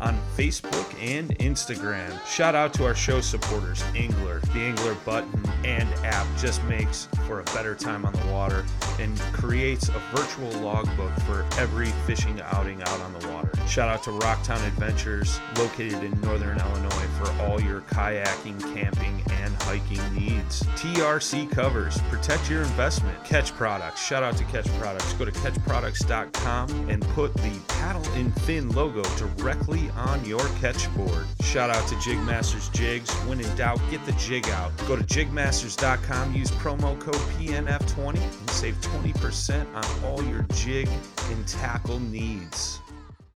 on Facebook and Instagram. Shout out to our show supporters, Anglr. The Anglr button and app just makes for a better time on the water and creates a virtual logbook for every fishing outing out on the water. Shout out to Rocktown Adventures, located in northern Illinois, for all your kayaking, camping, and hiking needs. TRC covers, protect your investment. Catch Products, shout out to Catch Products. Go to catchproducts.com and put the paddle and fin logo directly on your catch board. Shout out to Jigmasters Jigs. When in doubt, get the jig out. Go to jigmasters.com, use promo code PNF20 and save 20% on all your jig and tackle needs.